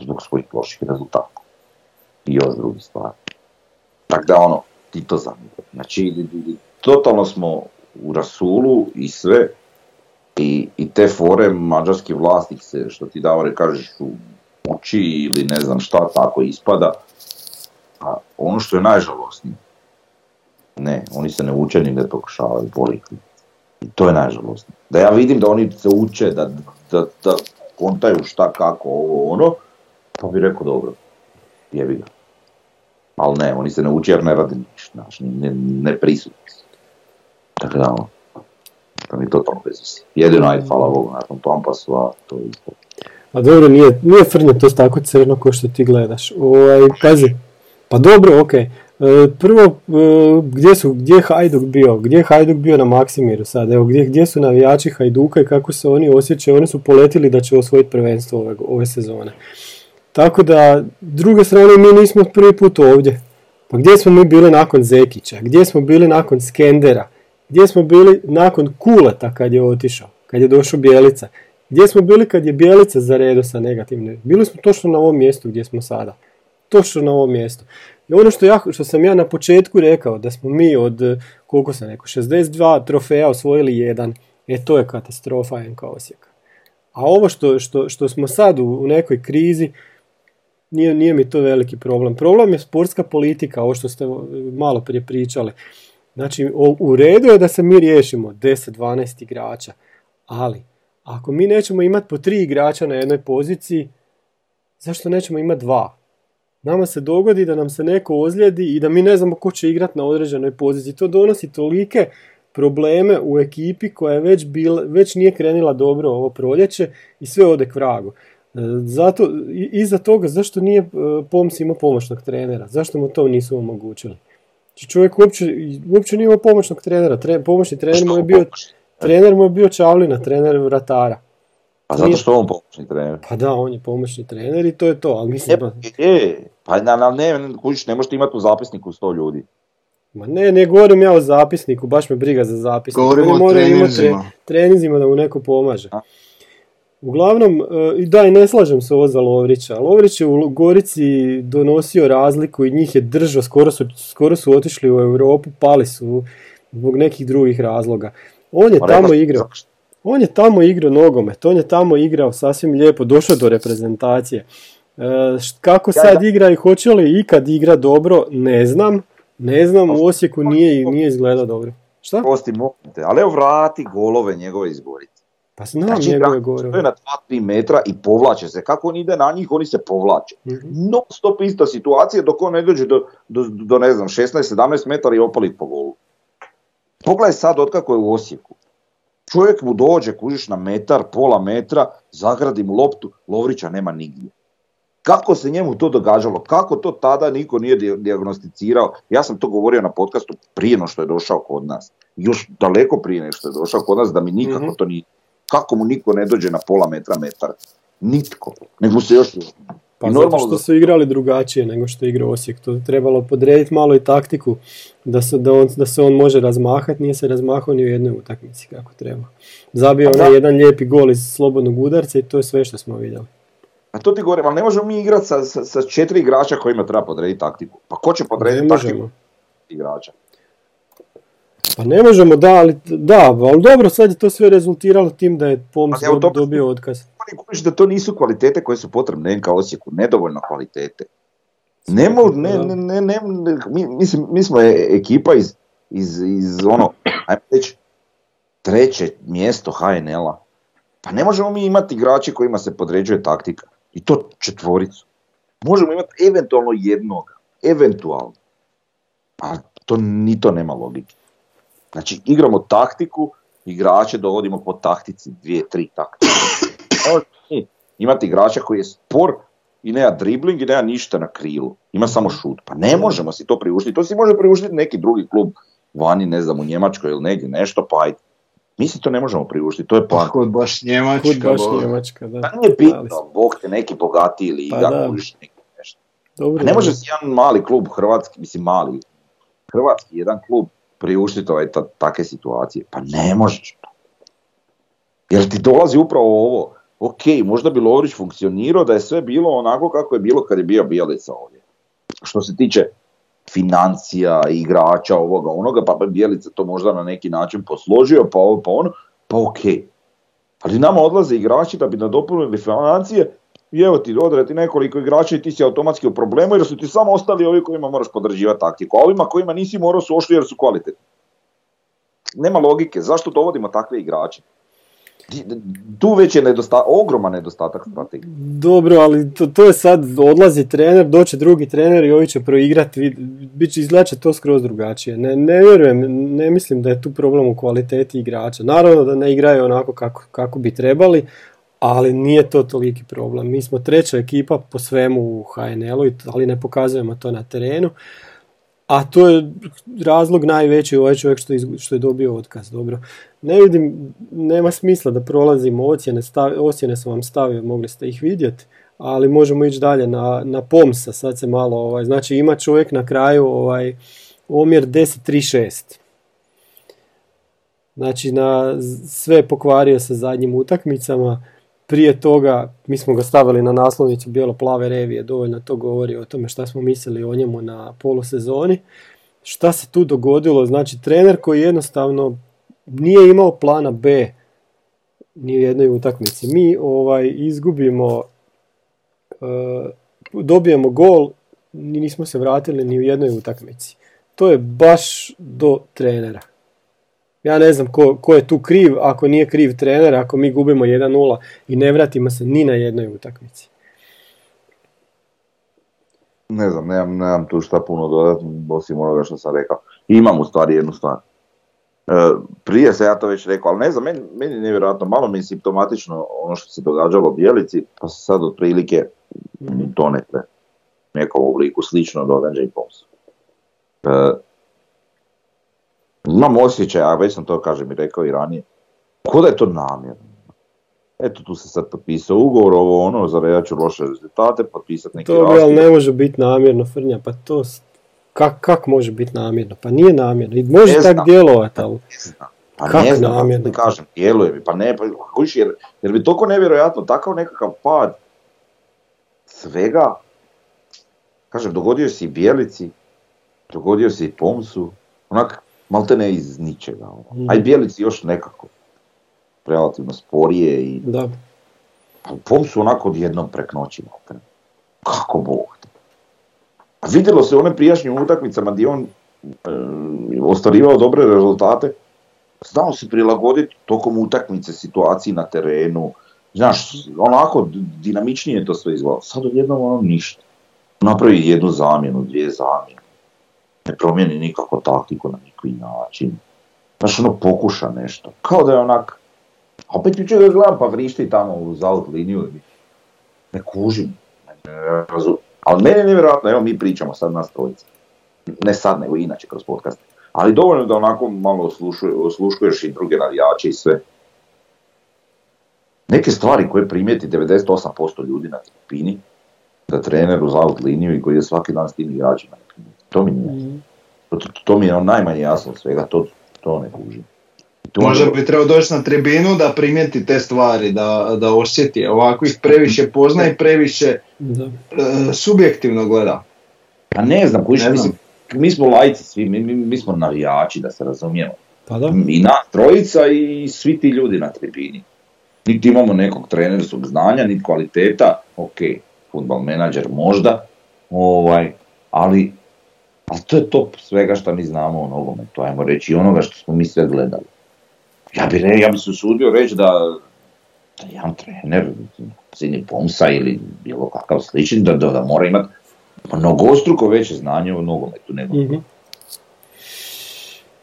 zbog svojih loših rezultata. I još drugi stvari. Tako da ono, ti to zamijete. Znači, totalno smo u rasulu i sve, i, i te fore mađarski vlasnik se, što ti davore kažeš, u moći ili ne znam šta, tako ispada. A ono što je najžalosnije, ne, oni se ne uče ni ne pokušavaju boliti. I to je najžalosnije. Da ja vidim da oni se uče, da, da, da kontaju šta, kako, ovo, ono, pa bi rekao dobro, jebi ga. Ali ne, oni se ne uči jer ne radi ništa, znači ne, ne prisutni Tako da, ono, to mi totalno bez Jedino, aj, hvala Bogu, nakon Pampasu, a to je isto. A dobro, nije, nije Frnje to tako crno kao što ti gledaš. Ovaj, pazi, pa dobro, okej. E, prvo, e, gdje, su, gdje je Hajduk bio? Gdje je Hajduk bio na Maksimiru sad? Evo, gdje, gdje su navijači Hajduka i kako se oni osjećaju? Oni su poletili da će osvojiti prvenstvo ove, ove sezone. Tako da, druge strane, mi nismo prvi put ovdje. Pa gdje smo mi bili nakon Zekića? Gdje smo bili nakon Skendera? Gdje smo bili nakon Kuleta kad je otišao? Kad je došao Bjelica? Gdje smo bili kad je Bjelica zaredo sa negativnim? Bili smo točno na ovom mjestu gdje smo sada. Točno na ovom mjestu. I ono što, ja, što sam ja na početku rekao, da smo mi od, koliko sam rekao, 62 trofeja osvojili jedan, e to je katastrofa NK Osijeka. A ovo što, što, što smo sad u, u nekoj krizi, nije, nije mi to veliki problem. Problem je sportska politika, ovo što ste malo prije pričali. Znači, u redu je da se mi riješimo 10-12 igrača, ali ako mi nećemo imati po tri igrača na jednoj poziciji, zašto nećemo imati dva? Nama se dogodi da nam se neko ozlijedi i da mi ne znamo ko će igrati na određenoj poziciji. To donosi tolike probleme u ekipi koja je već, bil, već nije krenila dobro ovo proljeće i sve ode k vragu. Zato, iza toga, zašto nije e, Poms imao pomoćnog trenera? Zašto mu to nisu omogućili? Čovjek uopće, uopće nije imao pomoćnog trenera. Tre, pomoćni trener mu je bio, trener mu je bio Čavlina, trener vratara. Pa zato što on pomoćni trener. Pa da, on je pomoćni trener i to je to, ali mislim... pa, je, pa na, ne, ne, kužiš, ne možete imati u zapisniku sto ljudi. Ma ne, ne govorim ja o zapisniku, baš me briga za zapisnik. Govorimo o treninzima. treninzima da mu neko pomaže. A? Uglavnom, e, da i ne slažem se ovo za Lovrića. Lovrić je u Gorici donosio razliku i njih je držao, skoro su, skoro su otišli u Europu, pali su zbog nekih drugih razloga. On je tamo igrao. On je tamo igrao nogomet, on je tamo igrao sasvim lijepo, došao do reprezentacije. E, kako sad igra i hoće li ikad igra dobro, ne znam. Ne znam, u Osijeku nije, nije izgledao dobro. Šta? Posti ali evo vrati golove njegove izboriti. Pa znam znači, njegove gore. na 2-3 metra i povlače se. Kako on ide na njih, oni se povlače. Mm-hmm. Non stop ista situacija dok on ne dođe do, do, do ne znam, 16-17 metara i opali po golu. Pogledaj sad otkako je u Osijeku. Čovjek mu dođe, kužiš na metar, pola metra, zagradi mu loptu, Lovrića nema nigdje. Kako se njemu to događalo? Kako to tada niko nije dijagnosticirao? Ja sam to govorio na podcastu prije no što je došao kod nas. Još daleko prije nego što je došao kod nas da mi nikako mhm. to nije. Kako mu niko ne dođe na pola metra, metar? Nitko. Nego se još... Pa I zato što su igrali drugačije nego što igra Osijek. To je trebalo podrediti malo i taktiku da se, da, on, da se on može razmahati. Nije se razmahao ni u jednoj utakmici kako treba. Zabio onaj jedan lijepi gol iz slobodnog udarca i to je sve što smo vidjeli. A to ti govorim, ali ne možemo mi igrati sa, sa, sa četiri igrača kojima treba podrediti taktiku. Pa ko će podrediti taktiku igrača? Pa ne možemo, da, ali, da, ali dobro, sad je to sve rezultiralo tim da je Poms ja, dobio otkaz. da to nisu kvalitete koje su potrebne NK Osijeku, nedovoljno kvalitete. Ne, ne, ne, ne, mi, mislim, mi smo ekipa iz, iz, iz ono, ajmo reći, treće mjesto HNL-a. Pa ne možemo mi imati igrače kojima se podređuje taktika. I to četvoricu. Možemo imati eventualno jednog. Eventualno. A to ni to nema logike. Znači igramo taktiku, igrače dovodimo po taktici, dvije, tri taktike. imati igrača koji je spor i nema dribling i nema ništa na krilu. Ima samo šut. Pa ne možemo si to priuštiti. To si može priuštiti neki drugi klub vani, ne znam, u Njemačkoj ili negdje nešto, pa ajde. Mi si to ne možemo priuštiti, to je pa. Kod baš Njemačka. Kod baš Njemačka, da. Pa nije bitno, bog te neki bogati ili pa igra, neki nešto. Dobro, ne može si jedan mali klub hrvatski, mislim mali, hrvatski jedan klub priuštiti ovaj takve situacije. Pa ne možeš. Jer ti dolazi upravo ovo, ok, možda bi Lovrić funkcionirao da je sve bilo onako kako je bilo kad je bio Bijelica ovdje. Što se tiče financija, igrača, ovoga, onoga, pa bi Bijelica to možda na neki način posložio, pa ovo, pa ono, pa ok. Ali nama odlaze igrači da bi nadopunili financije i evo ti odrati nekoliko igrača i ti si automatski u problemu jer su ti samo ostali ovi kojima moraš podrživati taktiku, a ovima kojima nisi morao su ošli jer su kvalitetni. Nema logike, zašto dovodimo takve igrače? Tu već je nedosta, ogroman nedostatak strategije. Dobro, ali to, to je sad, odlazi trener, doće drugi trener i ovi će proigrati, bit će izgledat to skroz drugačije. Ne, ne vjerujem, ne mislim da je tu problem u kvaliteti igrača. Naravno da ne igraju onako kako, kako bi trebali, ali nije to toliki problem. Mi smo treća ekipa po svemu u HNL-u, ali ne pokazujemo to na terenu. A to je razlog najveći ovaj čovjek što je, što je dobio otkaz. Dobro. Ne vidim, nema smisla da prolazimo ocjene, stav, ocjene sam vam stavio, mogli ste ih vidjeti, ali možemo ići dalje na, na POMSA, sad se malo, ovaj, znači ima čovjek na kraju ovaj, omjer 10-3-6. Znači na sve pokvario sa zadnjim utakmicama, prije toga, mi smo ga stavili na naslovnicu bijelo-plave revije, dovoljno to govori o tome šta smo mislili o njemu na polusezoni. Šta se tu dogodilo? Znači, trener koji jednostavno nije imao plana B ni u jednoj utakmici. Mi ovaj izgubimo, e, dobijemo gol, nismo se vratili ni u jednoj utakmici. To je baš do trenera. Ja ne znam ko, ko je tu kriv, ako nije kriv trener, ako mi gubimo 1-0 i ne vratimo se ni na jednoj utakmici. Ne znam, nemam, nemam tu šta puno dodati, osim onoga što sam rekao. Imam u stvari jednu stvar. E, prije se ja to već rekao, ali ne znam, meni, meni je nevjerojatno, malo mi simptomatično ono što se događalo u Bijelici, pa se sad otprilike mm-hmm. donekle nekom obliku slično događa i Pomsu. E, imam osjećaj, a već sam to kažem i rekao i ranije, ko da je to namjerno. Eto tu se sad potpisao ugovor, ovo ono, za ću loše rezultate, potpisati neki To ali ne može biti namjerno, Frnja, pa to, kak, kak može biti namjerno? Pa nije namjerno, i može tak djelovati, ali... Pa kak ne znam, namjerno? kažem, djeluje mi, pa ne, pa jer, jer bi toliko nevjerojatno takav nekakav pad svega, kažem, dogodio se i Bijelici, dogodio se i Pomsu, onak, malte ne iz ničega. Mm. A i Bijelici još nekako relativno sporije i... Da. Pa pom su onako odjednom prek noći malte. Kako bog. A vidjelo se u onim prijašnjim utakmicama gdje on e, ostvarivao dobre rezultate, znao se prilagoditi tokom utakmice situaciji na terenu, znaš, onako dinamičnije to sve izgledalo. Sad odjednom ono ništa. Napravi jednu zamjenu, dvije zamjene. Ne promijeni nikako taktiku na nikakvi način. Znaš, ono pokuša nešto. Kao da je onak, a opet jučer ga gledam pa vrišti tamo uz out liniju. Ne kužim. Ali meni je nevjerojatno, evo mi pričamo sad nas trojica. Ne sad, nego inače kroz podcast. Ali dovoljno da onako malo osluškuješ i druge navijače i sve. Neke stvari koje primijeti 98% ljudi na tribini, da trener uz out liniju i koji je svaki dan s tim igračima. To mi nije. To, to, to mi je ono najmanje jasno svega, to, to ne kužim. I to Možda bi trebao doći na tribinu da primijeti te stvari, da, da osjeti. Ovako ih previše pozna i previše Da. e, subjektivno gleda. Pa ne znam, kužiš, Ne znam. mislim, mi smo lajci svi, mi, mi, mi smo navijači, da se razumijemo. Pa da. I nas trojica i svi ti ljudi na tribini. Niti imamo nekog trenerskog znanja, niti kvaliteta, ok, futbal menadžer možda, ovaj, ali, ali to je top svega što mi znamo o nogometu, ajmo reći, i onoga što smo mi sve gledali. Ja bi, re, ja bi se usudio reći da, da jedan trener, Zini Pomsa ili bilo kakav slični, da, da, da mora imati mnogostruko veće znanje o nogometu nego Mhm.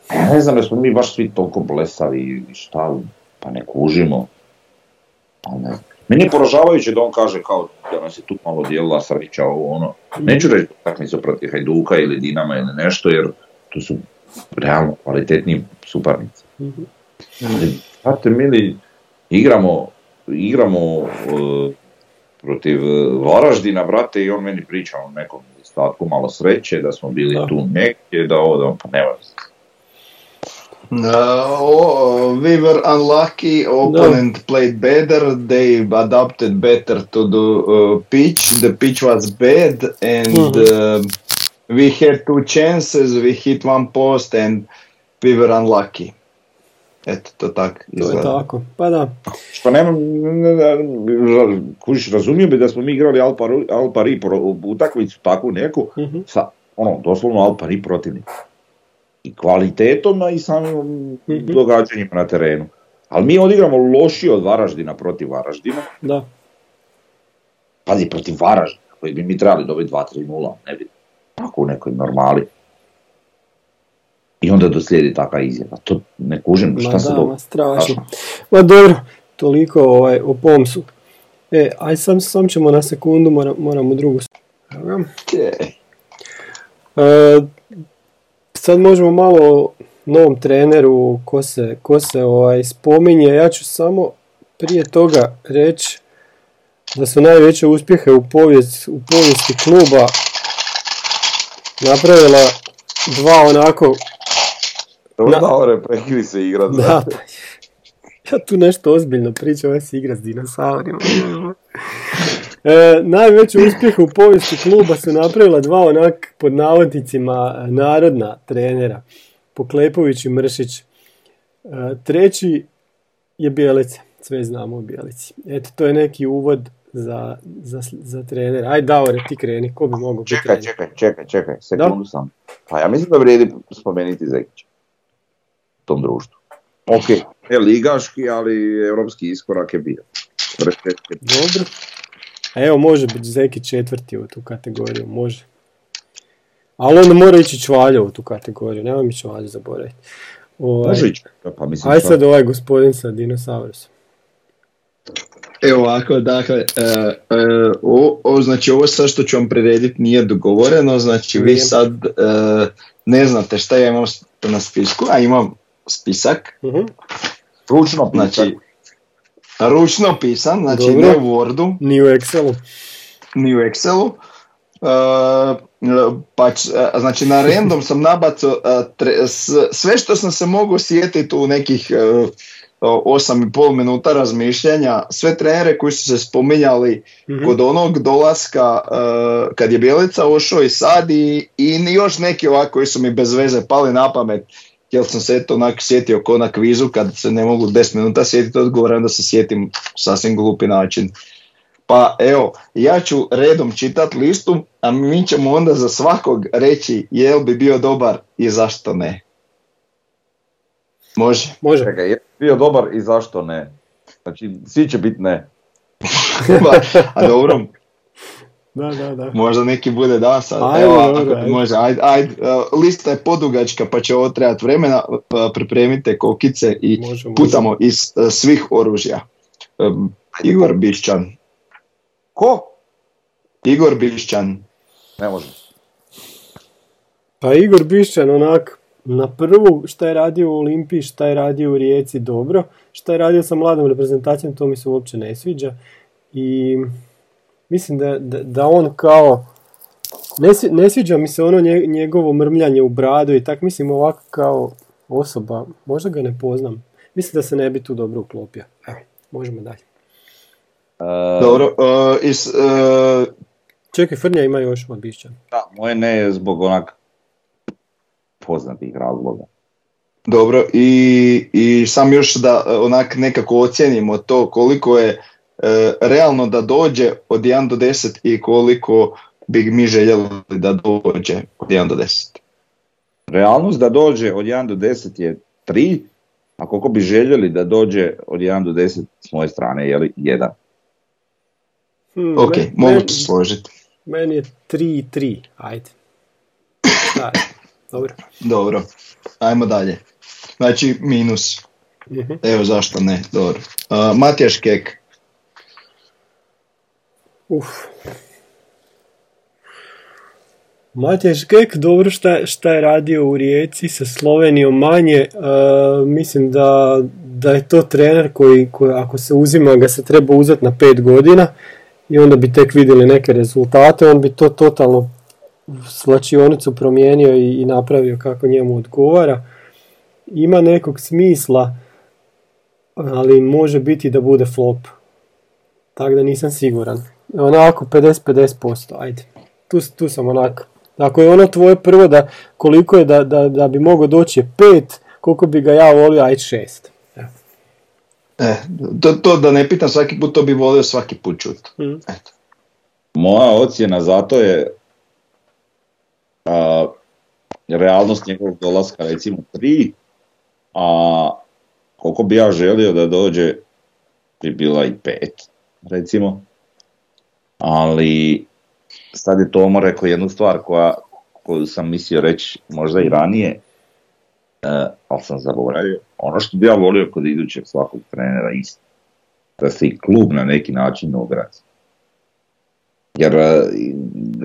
a Ja ne znam, jesmo mi baš svi toliko blesavi i šta, pa ne kužimo. Ali ne znam. Meni je poražavajuće da on kaže kao da nas je tu malo dijelila sreća ovo ono. Neću reći utakmicu protiv Hajduka ili Dinama ili nešto jer tu su realno kvalitetni suparnici. Mhm. Ali, znate mili, igramo, igramo e, protiv e, Varaždina, brate, i on meni priča o nekom nedostatku malo sreće, da smo bili Da. tu negdje, da ovo, da ono, pa nema. Uh, oh, we were unlucky. Opponent played better. They adapted better to the uh, pitch. The pitch was bad, and Mhm. uh, we had two chances. We hit one post, and we were unlucky. Eto, to tak To je izgleda. tako. Pa da. Što nema, kužiš, razumio bi da smo mi igrali Al Pari, Al Pari pro- utakmicu takvu neku, Mhm. sa, ono, doslovno Al Pari protivnik. I kvalitetom, a i samim Mhm. događanjima na terenu. Ali mi odigramo lošije od Varaždina protiv Varaždina. Da. Pazi, protiv Varaždina, koji bi mi trebali dobiti 2-3-0, ne bi tako u nekoj normali. I onda doslijedi takva izjava. To ne kužim, Ma šta se da, ma strašno. Ma dobro, toliko ovaj, o Pomsu. E, aj sam, sam ćemo na sekundu, moram, moram u drugu. E, sad možemo malo o novom treneru, ko se, ko se ovaj, spominje. Ja ću samo prije toga reći da su najveće uspjehe u, povijest, u povijesti kluba napravila dva onako Na- Davore, prekini se igra. da, pa, ja tu nešto ozbiljno pričam, ja se igra s dinosaurima. E, najveći uspjeh u povijesti kluba su napravila dva onak pod navodnicima narodna trenera, Poklepović i Mršić. E, treći je Bijelica, sve znamo o Bijelici. Eto, to je neki uvod za, za, za trenera. Aj Davore, ti kreni, ko bi mogao biti Čekaj, čekaj, čekaj, čekaj, sekundu sam. Pa ja mislim da vrijedi spomenuti Zekića u tom društvu. Ok, je ligaški, ali europski iskorak je bio. Dobro. A evo može biti Zeki četvrti u tu kategoriju, može. Ali onda mora ići Čvalja u tu kategoriju, nemoj mi Čvalju zaboraviti. Ovaj, Može ići, pa mislim Aj sad ovaj gospodin sa dinosaurusom. Evo ovako, dakle, e, e, o, o, znači ovo sad što ću vam prirediti nije dogovoreno, znači vi sad e, ne znate šta ja imam na spisku, a imam spisak, Mhm. Stručno pisak. znači ručno pisan, znači Dobro. ne u Wordu, Ni u Excelu. ni u Excelu. E, pa, znači na random sam nabacao s- sve što sam se mogao sjetiti u nekih e, osam i pol minuta razmišljanja, sve trenere koji su se spominjali Mhm. kod onog dolaska e, kad je Bjelica ušao i sad i, i još neki ovako koji su mi bez veze pali na pamet jer sam se eto onako sjetio ko na kvizu kad se ne mogu 10 minuta sjetiti odgovora onda se sjetim sasvim glupi način. Pa evo, ja ću redom čitati listu, a mi ćemo onda za svakog reći jel bi bio dobar i zašto ne. Može. Može. Čekaj, je bio dobar i zašto ne? Znači, svi će biti ne. a dobro, Da, da, da. Možda neki bude da sad. Ajde, Evo, dobro, ako ajde. može, ajde, ajde. Uh, lista je podugačka pa će ovo trebati vremena. Uh, Pripremite kokice i Može, može. pucamo iz uh, svih oružja. Igor Bišćan. Ko? Igor Bišćan. Ne može. Pa Igor Bišćan onak na prvu šta je radio u Olimpiji, šta je radio u Rijeci dobro, šta je radio sa mladom reprezentacijom, to mi se uopće ne sviđa. I mislim da, da, da on kao, ne, ne sviđa mi se ono nje- njegovo mrmljanje u bradu i tak mislim ovako kao osoba, možda ga ne poznam. Mislim da se ne bi tu dobro uklopio. Evo, možemo dalje. E, Dobro, uh, is, uh, Čekaj, Frnja ima još od Bišćana. Da, moje ne je zbog onak poznatih razloga. dobro, i, i sam još da uh, onak nekako ocijenimo to koliko je uh, realno da dođe od 1 do 10 i koliko bi mi željeli da dođe od 1 do 10. Realnost da dođe od 1 do 10 je 3, a koliko bi željeli da dođe od 1 do 10 s moje strane je 1. Hmm, Ok, men- mogu se složiti. Meni je 3-3, ajde. Šta je? Dobro. Dobro, ajmo dalje. Znači minus. Mhm. Evo zašto ne, dobro. Uh, Matijaš Kek, Uf. Matija Škek, dobro šta, šta je radio u Rijeci sa Slovenijom manje. e, mislim da, da je to trener koji, koji ako se uzima ga se treba uzeti na pet godina i onda bi tek vidjeli neke rezultate. On bi to totalno slačionicu promijenio i, i napravio kako njemu odgovara. Ima nekog smisla, ali može biti da bude flop. Tako da nisam siguran. Onako 50-50%, ajde. Tu, tu sam onako. Ako je ono tvoje prvo da koliko je da, da, da bi mogao doći je pet, koliko bi ga ja volio, ajde šest. Evo. e, to, to da ne pitam svaki put, to bi volio svaki put čut. Mhm. Eto. Moja ocjena zato je a, realnost njegovog dolaska recimo 3, a koliko bi ja želio da dođe bi bila i 5 recimo. Ali sad je Tomo rekao jednu stvar koja, koju sam mislio reći možda i ranije, e, ali sam zaboravio. Ono što bi ja volio kod idućeg svakog trenera isto, da se i klub na neki način ograzi. Jer e,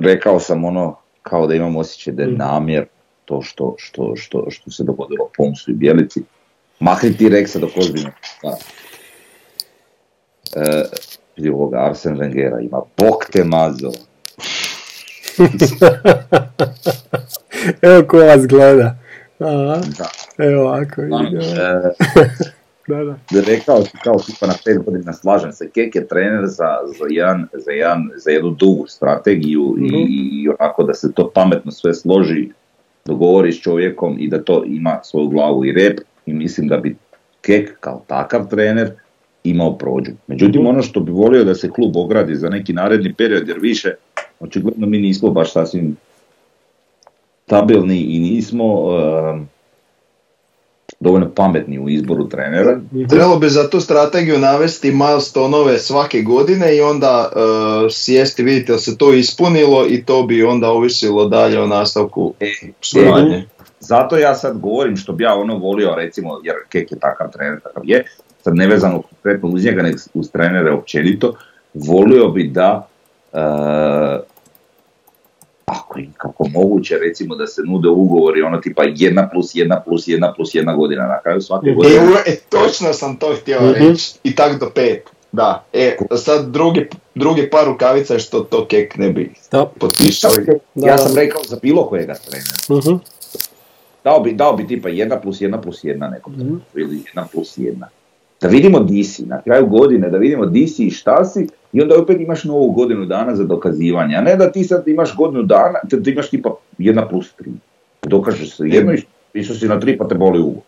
rekao sam ono kao da imam osjećaj da je Mhm. namjer to što, što, što, što se dogodilo Pomsu i Bjelici. Mahni ti Reksa dok ozbiljno. E, vidi ovoga Arsen Wengera ima, bok te mazo. Evo ko vas gleda. Aha, Da. evo ovako. Vidi, e, Da, da. rekao si kao tipa na pet godina slažem se, Kek je trener za, za, jedan, za, jedan, za jednu dugu strategiju i, i onako da se to pametno sve složi, dogovori s čovjekom i da to ima svoju glavu i rep i mislim da bi Kek kao takav trener imao prođu. Međutim, ono što bi volio da se klub ogradi za neki naredni period, jer više, očigledno mi nismo baš sasvim stabilni i nismo em, dovoljno pametni u izboru trenera. Trebalo bi za tu strategiju navesti milestonove svake godine i onda uh, sjesti vidjeti li se to ispunilo i to bi onda ovisilo dalje o nastavku E, suradnje. Zato ja sad govorim što bi ja ono volio, recimo, jer Kek je takav trener kakav je, sad nevezano konkretno uz njega, nego uz trenere općenito, volio bi da, e, ako je kako moguće, recimo da se nude ugovori, ono tipa jedna plus jedna plus jedna plus jedna godina na kraju svake Mhm. godine. E, e, točno sam to htio Mhm. reći. I tak do pet. Da, e, sad drugi, drugi par rukavica je što to kek ne bi Da. potpisao. Ja sam rekao za bilo kojega trenera. Mhm. Dao bi, dao bi tipa jedna plus jedna plus jedna nekom Mhm. treneru, ili jedna plus jedna. Da vidimo di si, na kraju godine, da vidimo di si i šta si i onda opet imaš novu godinu dana za dokazivanje. A ne da ti sad imaš godinu dana, da imaš tipa jedna plus tri. Dokažeš se jedno i išao si na tri pa te boli uvo.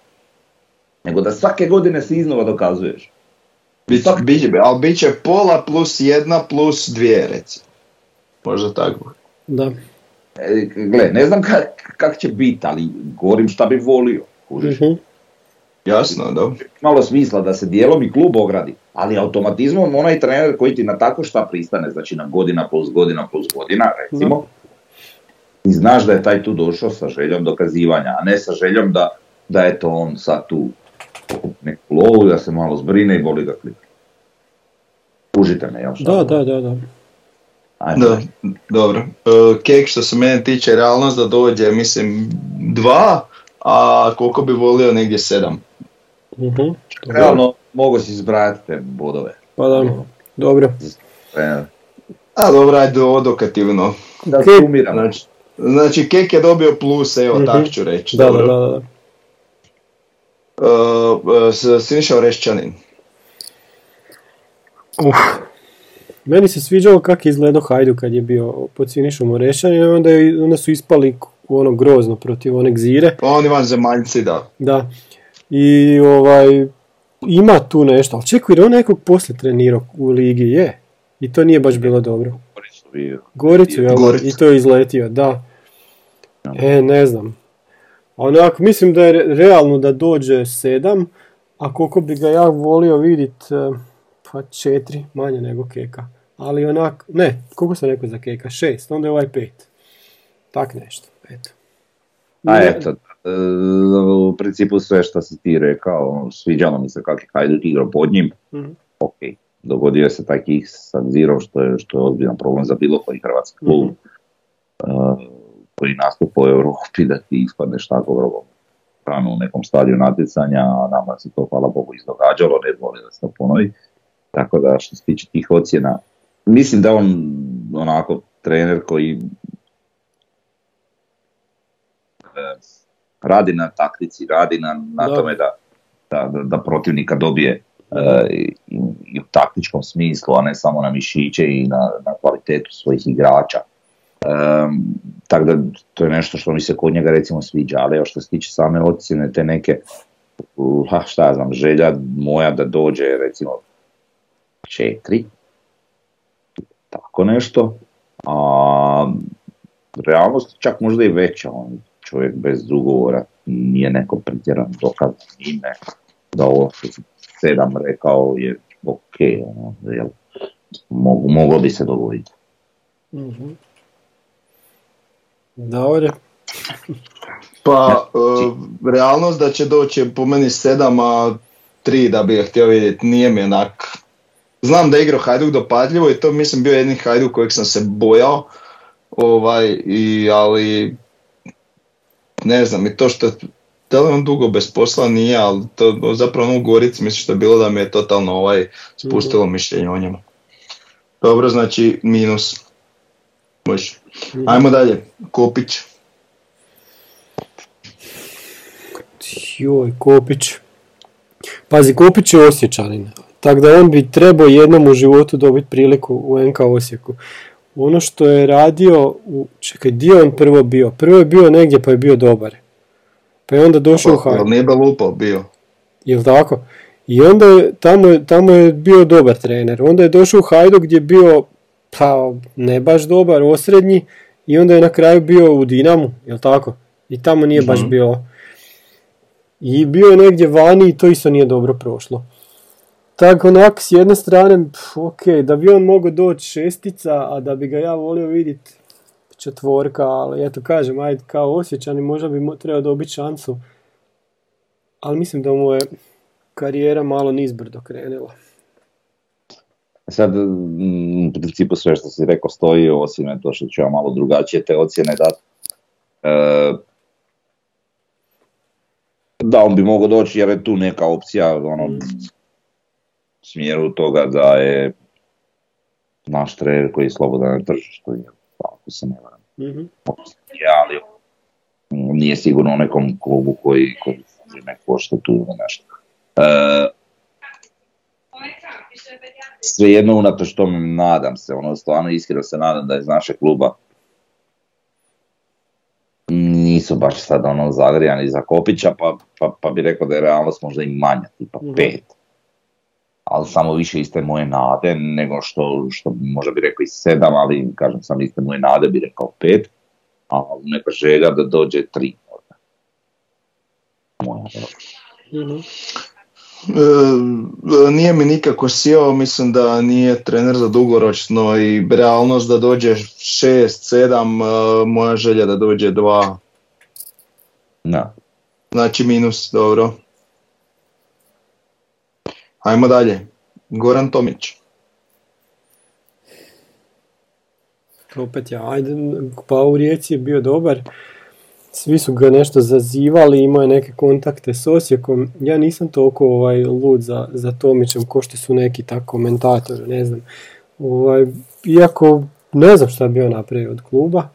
Nego da svake godine se iznova dokazuješ. Biće, biće, ali bit će pola plus jedna plus dvije, recimo. Možda tako. Da. E, gle, ne znam kak, kak će biti, ali govorim šta bi volio. kužiš. Mhm. Jasno, dobro. malo smisla da se dijelom i klub ogradi, ali automatizmom onaj trener koji ti na tako šta pristane, znači na godina plus godina plus godina, recimo, i znaš da je taj tu došao sa željom dokazivanja, a ne sa željom da, da eto on sad tu neku lovu, da se malo zbrine i boli ga klip. Užite me, jel šta? Da, da, da, da. Ajde. Da, dobro. E, Kek što se mene tiče, realnost da dođe, mislim, dva, a koliko bi volio negdje sedam. Mhm. Realno mogu si zbrajati te bodove. Pa da, dobro. E, A dobro, ajde odokativno. Da Kek- sumiram. Znači, znači Kek je dobio plus, evo, Mhm. tak ću reći. Da, da, dobro. da, da. E, e, s- Siniša Orešćanin. Uf. Meni se sviđalo kako je izgledao Hajdu kad je bio pod Sinišom Orešan i onda, je, onda su ispali ono grozno protiv one Gzire. Pa oni vanzemaljci, da. Da. I ovaj, ima tu nešto, ali čekaj, jer on nekog poslije trenirao u ligi, je. I to nije baš bilo dobro. Goricu bio. Goricu, jel? Goricu. I to je izletio, da. E, ne znam. Onako, mislim da je re- realno da dođe sedam, a koliko bi ga ja volio vidit, eh, pa četiri, manje nego Keka. Ali onak, ne, koliko sam rekao za Keka? Šest, onda je ovaj pet. Tak nešto, eto. A Ne- eto, e, u principu sve što si ti rekao, sviđalo mi se kako je Hajduk igrao pod njim. Mhm. Ok, dogodio se taj kick sa Zirom, što je, što je ozbiljan problem za bilo koji hrvatski klub. Mhm. e, koji nastupa u Europi da ti ispadneš tako vrlo rano u nekom stadiju natjecanja, a nama se to hvala Bogu izdogađalo, ne voli da se to ponovi. Tako da što se tiče tih ocjena, mislim da on onako trener koji e, radi na taktici, radi na, na Da. tome da, da, da, protivnika dobije e, i, i u taktičkom smislu, a ne samo na mišiće i na, na kvalitetu svojih igrača. Um, tako da to je nešto što mi se kod njega recimo sviđa, ali evo što se tiče same ocjene, te neke, uh, ha, šta ja znam, želja moja da dođe recimo četiri, tako nešto, a realnost čak možda i veća, on čovjek bez ugovora nije neko pretjeran dokaz ime, da ovo što sedam rekao je ok, ono, jel, mogu, moglo bi se dogoditi. Mhm. Dobro. Pa, e, realnost da će doći po meni sedam, a tri da bi ga htio vidjeti, nije mi onak... Znam da je igrao Hajduk dopadljivo i to mislim bio jedni Hajduk kojeg sam se bojao, ovaj, i, ali ne znam, i to što da li on dugo bez posla nije, ali to zapravo ono u Gorici mislim što je bilo da mi je totalno ovaj spustilo mišljenje o njemu. Dobro, znači minus. Može. Ajmo dalje, Kopić. Joj, Kopić. Pazi, Kopić je osjećanin. Tako da on bi trebao jednom u životu dobiti priliku u NK Osijeku. Ono što je radio, u, čekaj, di je on prvo bio? Prvo je bio negdje pa je bio dobar. Pa je onda došao u Jel Hajduk. nije Belupo bio? Jel tako? I onda je, tamo, je- tamo je bio dobar trener. Onda je došao u Hajduk gdje je bio, pa ne baš dobar, osrednji. I onda je na kraju bio u Dinamu, jel tako? I tamo nije baš Mhm. bio. I bio je negdje vani i to isto nije dobro prošlo. Tako onak, s jedne strane, ok, da bi on mogao doći šestica, a da bi ga ja volio vidjeti četvorka, ali eto kažem, ajde, kao osjećani možda bi mo- trebao dobiti šansu. Ali mislim da mu je karijera malo nizbrdo krenula. Sad, mm, u principu sve što si rekao stoji, osim je to što ću ja malo drugačije te ocjene dati. E, da, on bi mogao doći jer je tu neka opcija ono, smjeru toga da je naš trener koji je slobodan na tržištu, jel, ako se ne varam. Mhm. Je, ali nije sigurno u nekom klubu koji, koji ne košta tu ili nešto. E, svejedno unatoč tome nadam se, ono stvarno iskreno se nadam da iz našeg kluba nisu baš sad ono zagrijani za Kopića, pa, pa, pa bi rekao da je realnost možda i manja, tipa Mhm. pet. Ali samo više iste moje nade nego što, što možda bi rekao i sedam, ali kažem sam iste moje nade bi rekao pet, a neka želja da dođe tri. možda. Moja. Mhm. E, nije mi nikako sjeo, mislim da nije trener za dugoročno i realnost da dođe 6, 7, e, moja želja da dođe 2, Da. znači minus, dobro. Ajmo dalje, Goran Tomić. opet ja, ajde, pa u Rijeci je bio dobar, svi su ga nešto zazivali, imao je neke kontakte s Osijekom, ja nisam toliko ovaj, lud za, za Tomićem ko što su neki tak komentatori, ne znam. Ovaj, iako ne znam šta bi on napravio od kluba,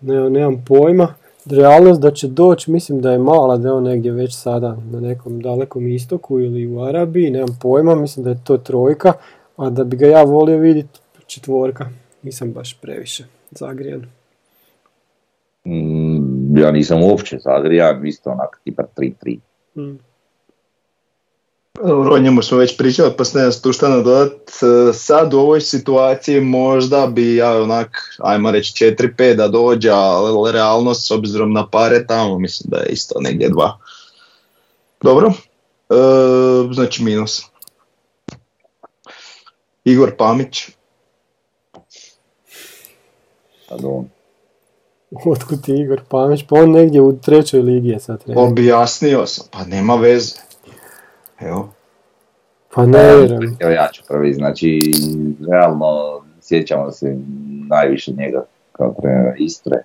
ne, nemam pojma. Realnost da će doći, mislim da je mala, da je on negdje već sada na nekom dalekom istoku ili u Arabiji, nemam pojma, mislim da je to trojka, a da bi ga ja volio vidjeti četvorka, nisam baš previše zagrijan. Mm, ja nisam uopće zagrijan, isto onak tipa 3-3. Mm. O njemu smo već pričali, pa ne tu šta nadodat. E, Sad u ovoj situaciji možda bi ja onak, ajmo reći 4-5 da dođe, ali realnost s obzirom na pare tamo mislim da je isto negdje dva. Dobro, e, znači minus. Igor Pamić, Sad on. Otkud ti Igor Pamić? Pa on negdje u trećoj ligi je sad. objasnio sam, pa nema veze. Evo, Pa ne vjerujem. Evo ja ću prvi, znači realno sjećamo se najviše njega kao trenera Istre.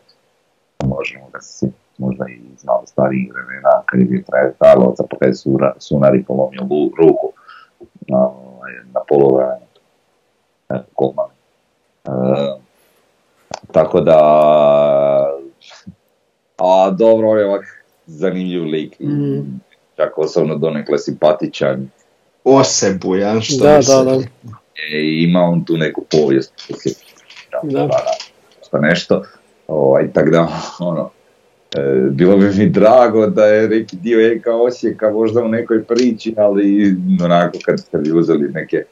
Možemo ga se možda i iz malo starijih vremena kad je bio trener Karlovca pa kad je Sunari polomio ruku na, ovaj, na polovremenu. E, golman. E, tako da a dobro, on je ovak zanimljiv lik Mm. Čak osobno donekle simpatičan osebujan, što Da, da, da. E, ima on tu neku povijest. Da. Da, da, što nešto. Ovaj, tako da, ono, e, bilo bi mi drago da je neki dio Eka Osijeka možda u nekoj priči, ali onako kad ste bi uzeli neke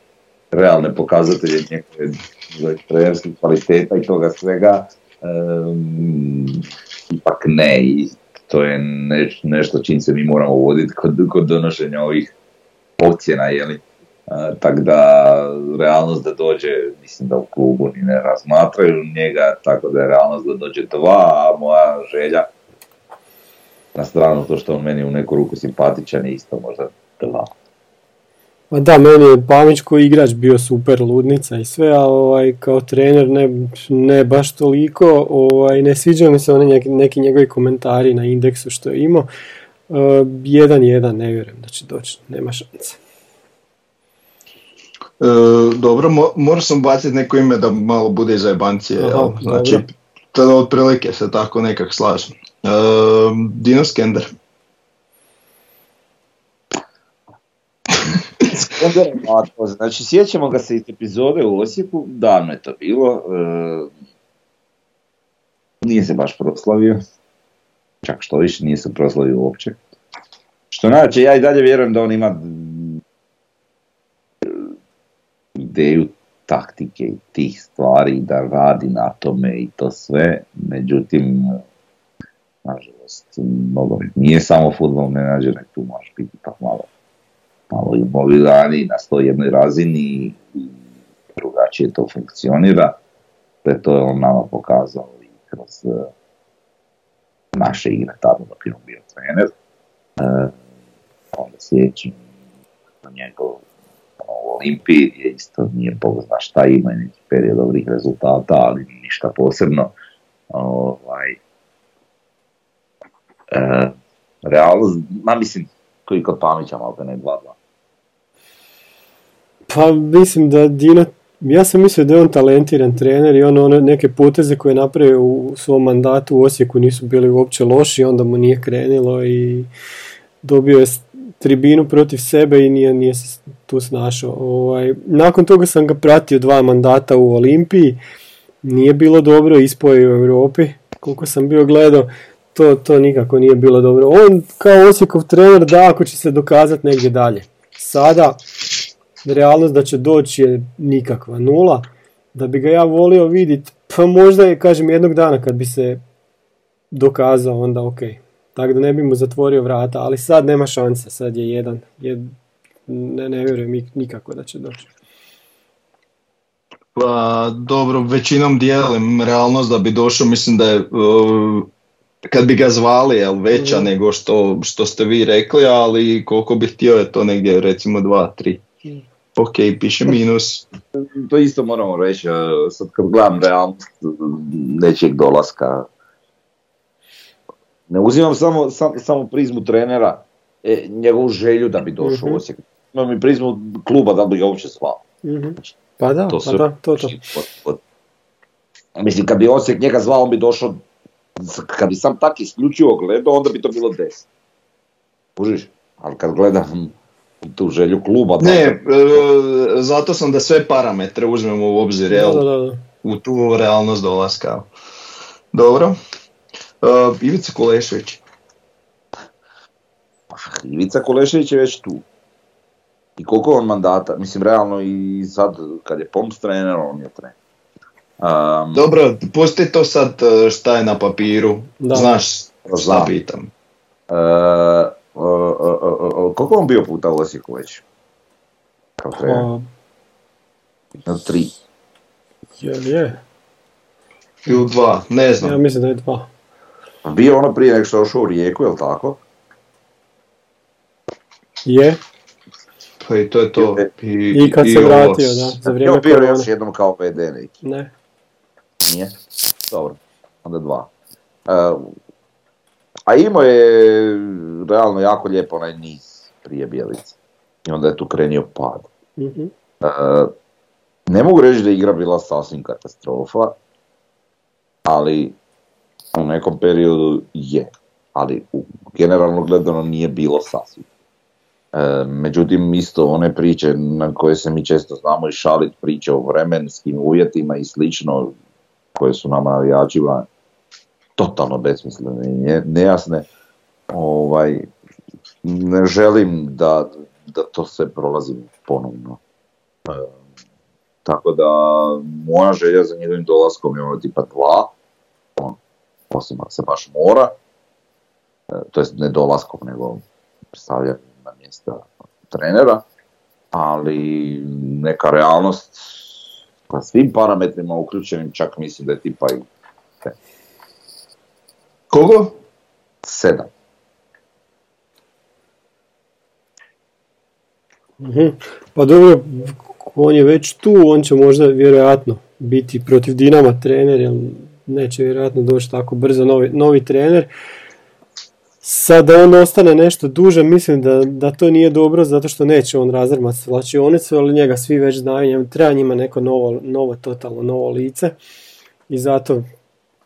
realne pokazatelje njegove trenerskih kvaliteta i toga svega, em, ipak ne i to je neš- nešto čim se mi moramo voditi kod, kod donošenja ovih ocjena, jeli. Tako da, realnost da dođe, mislim da u klubu ni ne razmatraju njega, tako da je realnost da dođe dva, a moja želja, na stranu to što on meni u neku ruku simpatičan je isto možda dva. Pa da, meni je Pamić koji igrač bio super ludnica i sve, a ovaj, kao trener ne, ne baš toliko, ovaj, ne sviđaju mi se oni neki, neki njegovi komentari na indeksu što je imao. Uh, jedan jedan, ne vjerujem da će doći, nema šanse. E, dobro, mo, morao sam baciti neko ime da malo bude iz jebancije, jel? Znači, dobro. to da otprilike se tako nekak slažem. E, Dino Skender. Znači, sjećamo ga se iz epizode u Osijeku, davno je to bilo. e, nije se baš proslavio. Čak što više, nije se proslavio uopće. Što znači, ja i dalje vjerujem da on ima ideju taktike i tih stvari, da radi na tome i to sve. Međutim, nažalost, nogomet nije samo futbol menadžer, tu možeš biti ipak malo malo imovilani na 101 razini i drugačije to funkcionira. Sve to je on nama pokazao i kroz eh, naše igre tada dok je on bio trener. E, onda sljedeći njegov ono, u Olimpiji je isto nije zna šta ima i neki period dobrih rezultata, ali ništa posebno. Ovaj, e, realnost, ma mislim, koji kod Pamića malo ne 2-2. Pa mislim da Dino, ja sam mislio da je on talentiran trener i on one neke poteze koje je napravio u svom mandatu u Osijeku nisu bili uopće loši, onda mu nije krenilo i dobio je tribinu protiv sebe i nije, nije se tu snašao. Ovaj, nakon toga sam ga pratio dva mandata u Olimpiji, nije bilo dobro, ispao je u Europi, koliko sam bio gledao, to, to nikako nije bilo dobro. On kao Osijekov trener da ako će se dokazati negdje dalje. Sada realnost da će doći je nikakva nula. Da bi ga ja volio vidjeti, pa možda je, kažem, jednog dana kad bi se dokazao, onda ok. Tako da ne bi mu zatvorio vrata, ali sad nema šanse, sad je jedan. Je, ne, ne vjerujem nik- nikako da će doći. Pa dobro, većinom dijelim realnost da bi došao, mislim da je uh, kad bi ga zvali jel, veća Mhm. nego što, što ste vi rekli, ali koliko bi htio je to negdje recimo 2, 3. ok, piše minus. To isto moramo reći, sad kad gledam realnost nečijeg dolaska, ne uzimam samo, sam, samo prizmu trenera, e, njegovu želju da bi došao Mhm. u Osijek. Imam i prizmu kluba da bi ga uopće zvao. Mhm. Pa da, To pa da, to to. Od- od- Mislim, kad bi Osijek njega zvao, on bi došao, kad bi sam tak isključivo gledao, onda bi to bilo 10. Kužiš? Ali kad gledam tu želju kluba, da- Ne, e, zato sam da sve parametre uzmemo u obzir, Da, jel? da, da, da. u tu realnost dolaska. Dobro. Uh, Ivica Kulešević. Ivica Kolešević je već tu. I koliko on mandata, mislim realno i sad kad je Poms trener, on je trener. Um, Dobro, pusti to sad uh, šta je na papiru. Da. Znaš šta Znam. pitam. uh, uh, uh, uh, uh, koliko je on bio puta u Osijeku već? Kao? Pa, Na tri. jel je? Ili dva, ne znam. Ja mislim da je dva. Bio ono prije nego što je došao u Rijeku, jel tako? Je? Pa i to je to. I, I kad se ovo vratio, da, za Bio vrijeme bio korone. još jednom kao VD neki. Ne. Nije? Dobro, onda dva. Uh, a imao je realno jako lijepo onaj niz prije Bijelice. I onda je tu krenio pad. Mhm. Uh, ne mogu reći da je igra bila sasvim katastrofa, ali u nekom periodu je. Ali u, generalno gledano nije bilo sasvim. E, međutim, isto one priče na koje se mi često znamo i šalit priče o vremenskim uvjetima i slično, koje su nama navijačima totalno besmislene i ne- nejasne, ovaj, ne želim da, da to sve prolazim ponovno. E, tako da moja želja za njegovim dolaskom je ono tipa dva, on, osim ako se baš mora, e, to jest ne dolaskom nego stavljanjem na mjesta trenera, ali neka realnost sa svim parametrima uključenim čak mislim da je tipa i Kogo? sedam. Mhm. Pa dobro, on je već tu, on će možda vjerojatno biti protiv Dinama trener, jer neće vjerojatno doći tako brzo novi, novi trener. Sad da on ostane nešto duže, mislim da, da to nije dobro, zato što neće on razrmat svlačionicu, ali njega svi već znaju, treba njima neko novo, novo, totalno novo lice. I zato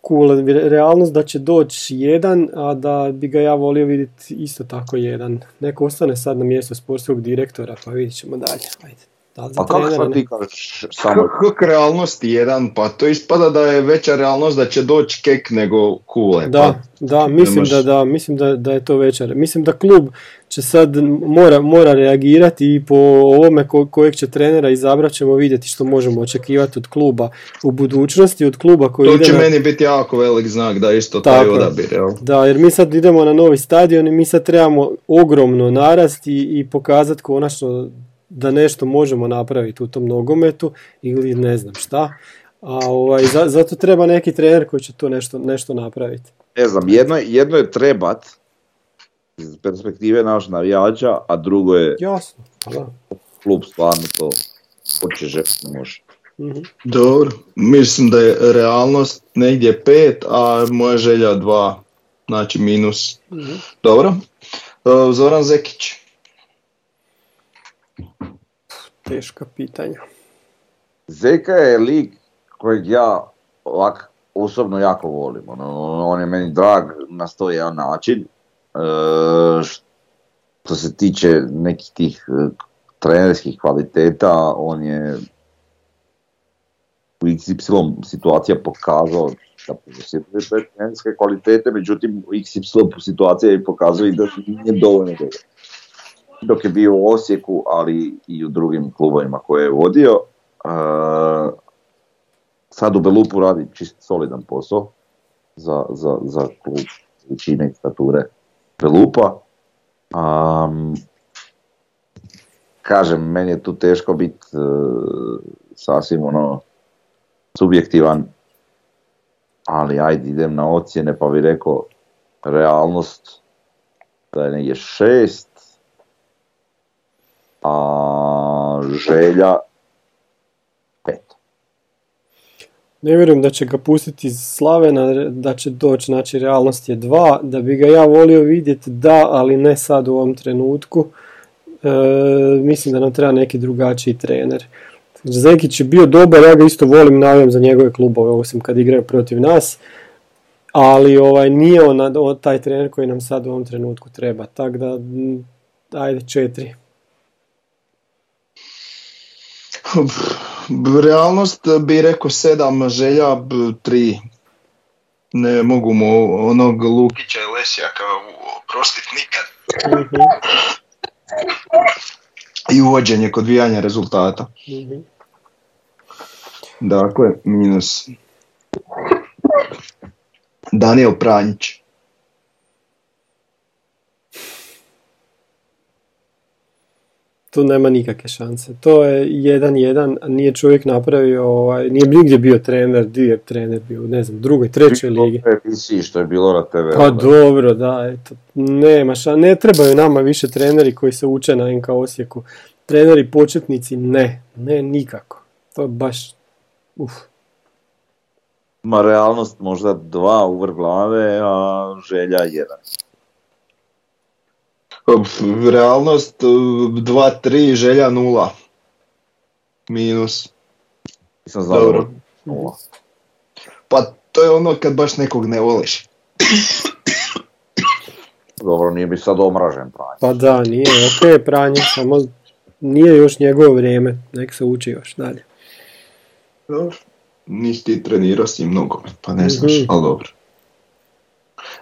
cool, realnost da će doći jedan, a da bi ga ja volio vidjeti isto tako jedan. Neko ostane sad na mjestu sportskog direktora, pa vidit ćemo dalje. Ajde. Da li za A kako ne? ti kažeš samo Kako realnost jedan, pa to ispada da je veća realnost da će doći kek nego kule. Da, pa da, mislim da, da, mislim da, da je to veća. Mislim da klub će sad mora, mora reagirati i po ovome ko, kojeg će trenera izabrat ćemo vidjeti što možemo očekivati od kluba u budućnosti, od kluba koji To ide će na... meni biti jako velik znak da isto taj Tako je. odabir, jel? Da, jer mi sad idemo na novi stadion i mi sad trebamo ogromno narast i, i pokazati konačno da nešto možemo napraviti u tom nogometu ili ne znam šta. A ovaj, za- zato treba neki trener koji će to nešto, nešto napraviti. ne znam, jedno, jedno je trebat iz perspektive naš navijača, a drugo je Jasno, pa da. klub stvarno to hoće želiti može. Mhm. Dobro, mislim da je realnost negdje pet, a moja želja dva, znači minus. Mhm. Dobro. E, Zoran Zekić. Teška pitanja. Zeka je lik kojeg ja ovak osobno jako volim. Ono, on je meni drag na sto jedan način. E, što se tiče nekih tih e, trenerskih kvaliteta, on je u XY situacija pokazao da posjeduje trenerske kvalitete, međutim u XY situacija je i da nije dovoljno dobro. Dok je bio u Osijeku, ali i u drugim klubovima koje je vodio, Uh, sad u Belupu radi čist solidan posao za, za, za klub većine i stature Belupa. Um, kažem, meni je tu teško biti uh, sasvim ono subjektivan, ali ajde idem na ocjene pa bi rekao realnost da je negdje šest, a želja pet. Ne vjerujem da će ga pustiti iz Slavena, da će doći, znači realnost je dva, da bi ga ja volio vidjeti da, ali ne sad u ovom trenutku. E, mislim da nam treba neki drugačiji trener. Zekić je bio dobar, ja ga isto volim, navijam za njegove klubove, osim kad igraju protiv nas, ali ovaj, nije on, taj trener koji nam sad u ovom trenutku treba, tako da, ajde, četiri. Realnost bi rekao sedam, želja tri. Ne mogu mu onog Lukića i Lesjaka oprostiti nikad. Mhm. I uvođenje kod vijanja rezultata. mm Dakle, minus. Daniel Pranjić. Tu nema nikakve šanse. To je jedan jedan, nije čovjek napravio, ovaj, nije nigdje bio trener, di je trener bio, ne znam, drugoj, trećoj ligi. što je bilo na TV. Pa dobro, da, eto, nema šanse, ne trebaju nama više treneri koji se uče na NK Osijeku. Treneri početnici, ne, ne nikako. To je baš, uf. Ma realnost možda dva uvrh glave, a želja jedan. Realnost 2-3, želja 0. Minus. Nisam znao Dobro. Pa to je ono kad baš nekog ne voliš. Dobro, nije bi sad omražen pranje. Pa da, nije, ok pranje, samo nije još njegovo vrijeme, nek se uči još dalje. Dobro, nisi ti trenirao s njim mnogo, pa ne znaš, mm-hmm. ali dobro.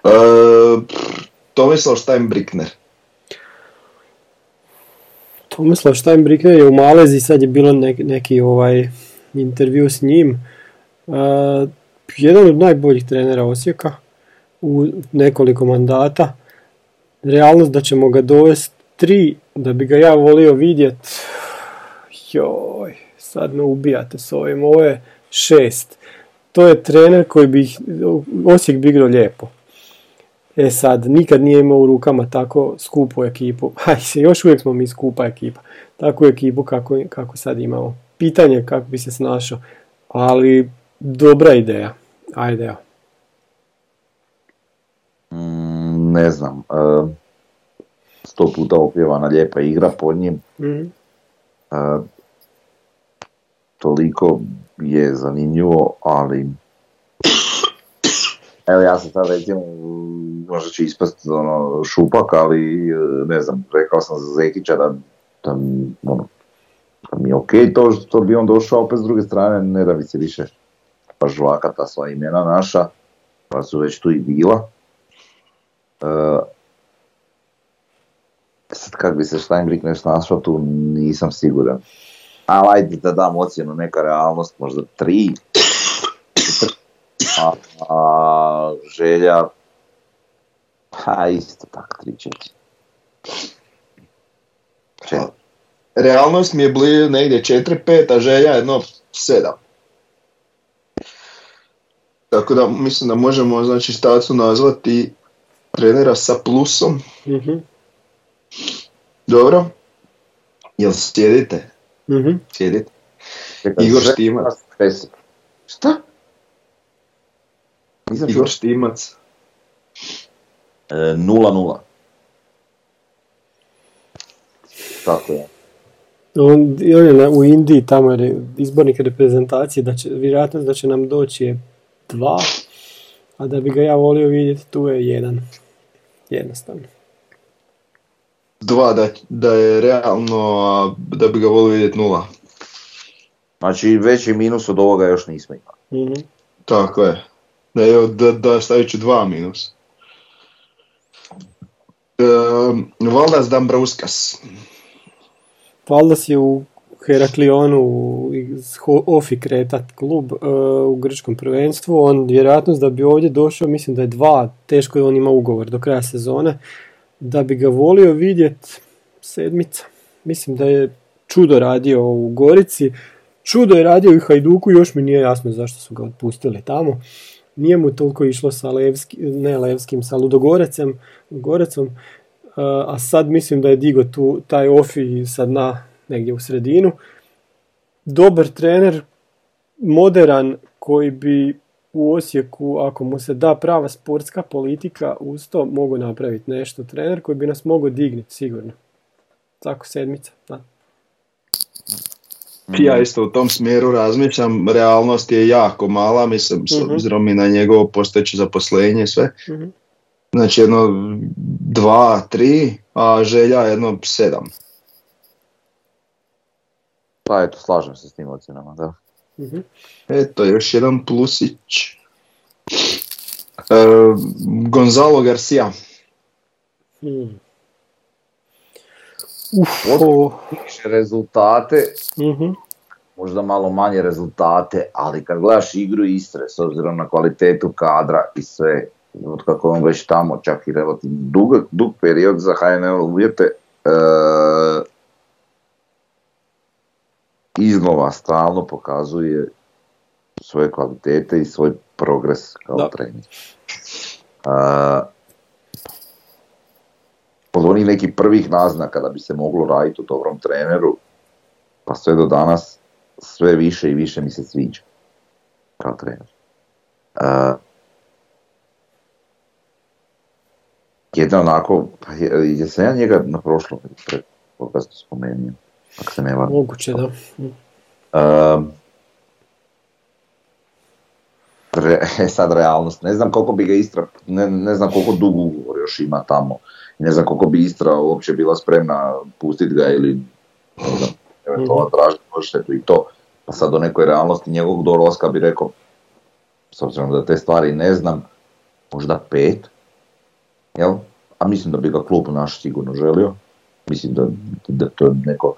E, Tomislav Steinbrickner. Tomislav Steinbricker je u Malezi, sad je bilo neki ovaj intervju s njim. Uh, jedan od najboljih trenera Osijeka u nekoliko mandata. Realnost da ćemo ga dovesti tri, da bi ga ja volio vidjet. Joj, sad me ubijate s ovim. Ovo je šest. To je trener koji bi, Osijek bi igrao lijepo. E sad, nikad nije imao u rukama tako skupu ekipu. Aj, još uvijek smo mi skupa ekipa. Takvu ekipu kako, kako sad imamo. Pitanje kako bi se snašao. Ali dobra ideja. Ajde, evo. Mm, ne znam. Uh, sto puta opjevana lijepa igra pod njim. mm toliko je zanimljivo, ali Evo ja sam sad recimo, možda će ispast ono, šupak, ali e, ne znam, rekao sam za Zekića da, da, ono, da mi je ok to što bi on došao, opet s druge strane ne da bi se više pa žvaka ta sva imena naša, pa su već tu i bila. Uh, sad kak bi se Steinbrick nešto našao tu nisam siguran. Ali ajde da dam ocjenu, neka realnost, možda tri, a, a želja, pa isto tako, 3-4. Realnost mi je blizu negdje 4-5, a želja jedno 7. Tako da mislim da možemo znači stacu nazvati trenera sa plusom. Mm-hmm. Dobro. Jel sjedite? Mm-hmm. Sjedite. Igor Štimac. Šta? Nisam Igor Štimac. 0-0. E, Tako je. On, on je u Indiji, tamo je izbornik reprezentacije, da će, vjerojatno da će nam doći je dva, a da bi ga ja volio vidjeti tu je jedan. Jednostavno. Dva, da, da je realno, a da bi ga volio vidjeti nula. Znači veći minus od ovoga još nismo imali. Mm-hmm. Tako je. Da, evo, da, da stavit ću dva minus. E, Valdas Dambrauskas. Valdas je u Heraklionu Ofi Kretat klub e, u grčkom prvenstvu. On vjerojatnost da bi ovdje došao, mislim da je dva, teško je on ima ugovor do kraja sezone. Da bi ga volio vidjet sedmica. Mislim da je čudo radio u Gorici. Čudo je radio i Hajduku, još mi nije jasno zašto su ga otpustili tamo nije mu toliko išlo sa Levski, ne Levskim, sa Ludogorecem, Gorecom, a sad mislim da je digo tu taj ofi sad na negdje u sredinu. Dobar trener, moderan, koji bi u Osijeku, ako mu se da prava sportska politika, uz to mogu napraviti nešto. Trener koji bi nas mogao dignuti, sigurno. Tako sedmica, da. Ja isto u tom smjeru razmišljam, realnost je jako mala, mislim, s Mhm. obzirom i na njegovo postojeće zaposlenje i sve. Mhm. Znači jedno dva, tri, a želja jedno sedam. Pa eto, slažem se s tim ocjenama, da. Mhm. Eto, još jedan plusić. E, Gonzalo Garcia. Hmm. Više rezultate, mhm. možda malo manje rezultate, ali kad gledaš igru Istre, s obzirom na kvalitetu kadra i sve, od kako on već tamo, čak i relativno dug, dug period za HNL uvjete, e, iznova stalno pokazuje svoje kvalitete i svoj progres kao Da. trener. E, od onih nekih prvih naznaka da bi se moglo raditi u dobrom treneru, pa sve do danas sve više i više mi se sviđa kao trener. Uh, jedna onako, pa je, jesam ja njega na prošlom podcastu spomenuo, ako se ne varam. Moguće, da. Um, re, e, sad realnost, ne znam koliko bi ga Istra, ne, ne znam koliko dug ugovor još ima tamo, ne znam koliko bi Istra uopće bila spremna pustiti ga ili eventualno tražiti odštetu i to. Pa sad o nekoj realnosti njegovog dolaska bi rekao, s obzirom da te stvari ne znam, možda pet, jel? A mislim da bi ga klub naš sigurno želio. Mislim da, da to je neko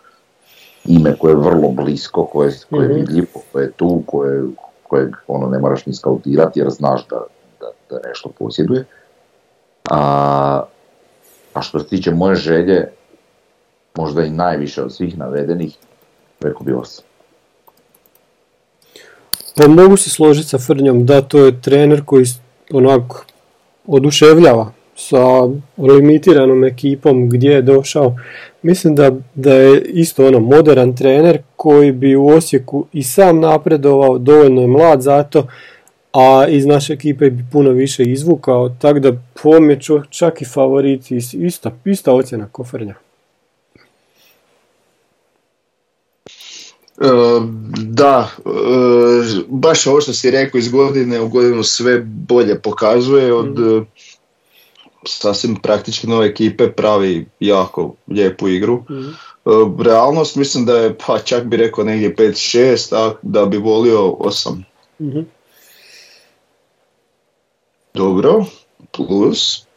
ime koje je vrlo blisko, koje, koje je Mhm. vidljivo, koje je tu, koje, kojeg ono, ne moraš ni skautirati jer znaš da, da, da nešto posjeduje. A, a što se tiče moje želje, možda i najviše od svih navedenih, rekao bi osam. Pa mogu se složiti sa Frnjom da to je trener koji onako oduševljava sa limitiranom ekipom gdje je došao. Mislim da, da je isto ono modern trener koji bi u Osijeku i sam napredovao, dovoljno je mlad zato, a iz naše ekipe bi puno više izvukao, tako da po čo- čak i favorit, is- ista, ista ocjena ko Frnja. E, da, e, baš ovo što si rekao iz godine u godinu sve bolje pokazuje od e, sasvim praktički nove ekipe pravi jako lijepu igru. Mhm. E, realnost mislim da je, pa čak bi rekao negdje 5-6, a da bi volio 8. Mhm. Dobro, plus.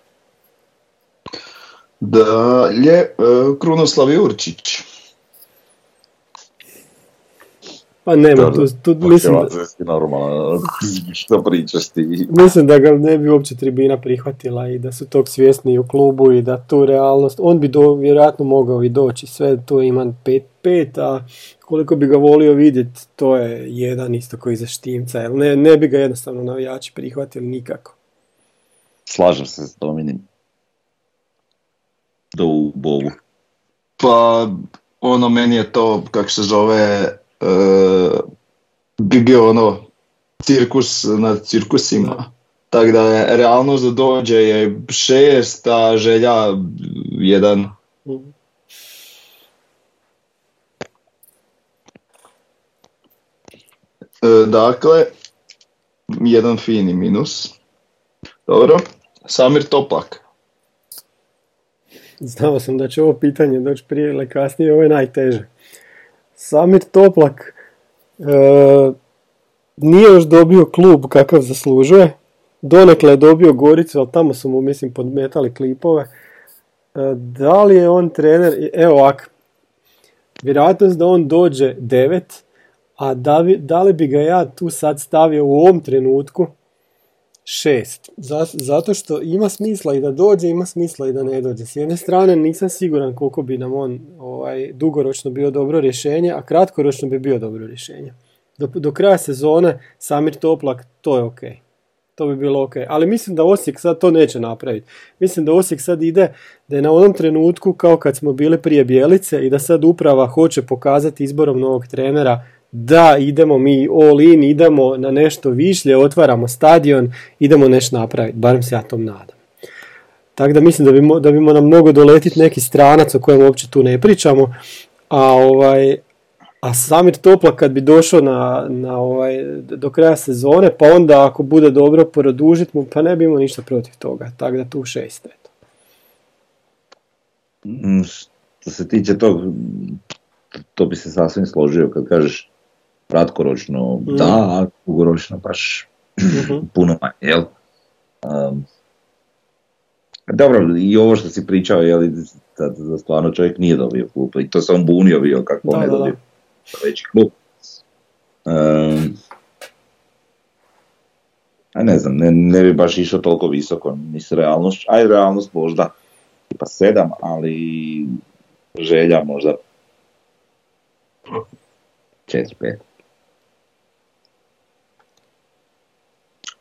Dalje, e, Krunoslav Jurčić. Pa nema, tu, tu mislim, da- si normalno, što pričaš ti? Mislim da ga ne bi uopće tribina prihvatila i da su tog svjesni u klubu i da tu realnost, on bi do, vjerojatno mogao i doći, sve tu ima 5-5, a koliko bi ga volio vidjeti, to je jedan isto koji za Štimca, jer ne, ne bi ga jednostavno navijači prihvatili nikako. Slažem se s Dominim. Do u Bogu. Pa ono meni je to, kako se zove, e, bi bio ono cirkus nad cirkusima. Tako da je realnost dođe je šest, a želja jedan. E, dakle, jedan fini minus. Dobro. Samir Toplak. Znao sam da će ovo pitanje doći prije ili kasnije, ovo je najteže. Samir Toplak e, nije još dobio klub kakav zaslužuje. Donekle je dobio Goricu, ali tamo su mu, mislim, podmetali klipove. E, da li je on trener, evo ovak, vjerojatnost da on dođe devet, a da, bi- da li bi ga ja tu sad stavio u ovom trenutku šest. Za- Zato što ima smisla i da dođe, ima smisla i da ne dođe. S jedne strane nisam siguran koliko bi nam on ovaj, dugoročno bio dobro rješenje, a kratkoročno bi bio dobro rješenje. Do, do kraja sezone Samir Toplak, to je ok. to bi bilo ok. Ali mislim da Osijek sad to neće napraviti. Mislim da Osijek sad ide da je na onom trenutku kao kad smo bili prije Bijelice i da sad uprava hoće pokazati izborom novog trenera da idemo mi all in, idemo na nešto višlje, otvaramo stadion, idemo nešto napraviti. Barem se ja tom nadam. Tako da mislim da bi, da bi nam mogao doletiti neki stranac o kojem uopće tu ne pričamo. A ovaj, a Samir Topla kad bi došao na, na ovaj, do kraja sezone, pa onda ako bude dobro produžit mu, pa ne bi imao ništa protiv toga. Tako da tu šest. Eto. Mm, Što se tiče tog, to bi se sasvim složio kad kažeš kratkoročno mm. da, a dugoročno baš mm-hmm. puno manje, jel? Um, dobro, i ovo što si pričao, je li, da, da stvarno čovjek nije dobio klub, i to sam bunio bio kako ne da, dobio da. veći klub. Um, a ne znam, ne, ne bi baš išao toliko visoko, ni s realnošću, a realnost možda pa sedam, ali želja možda 4-5.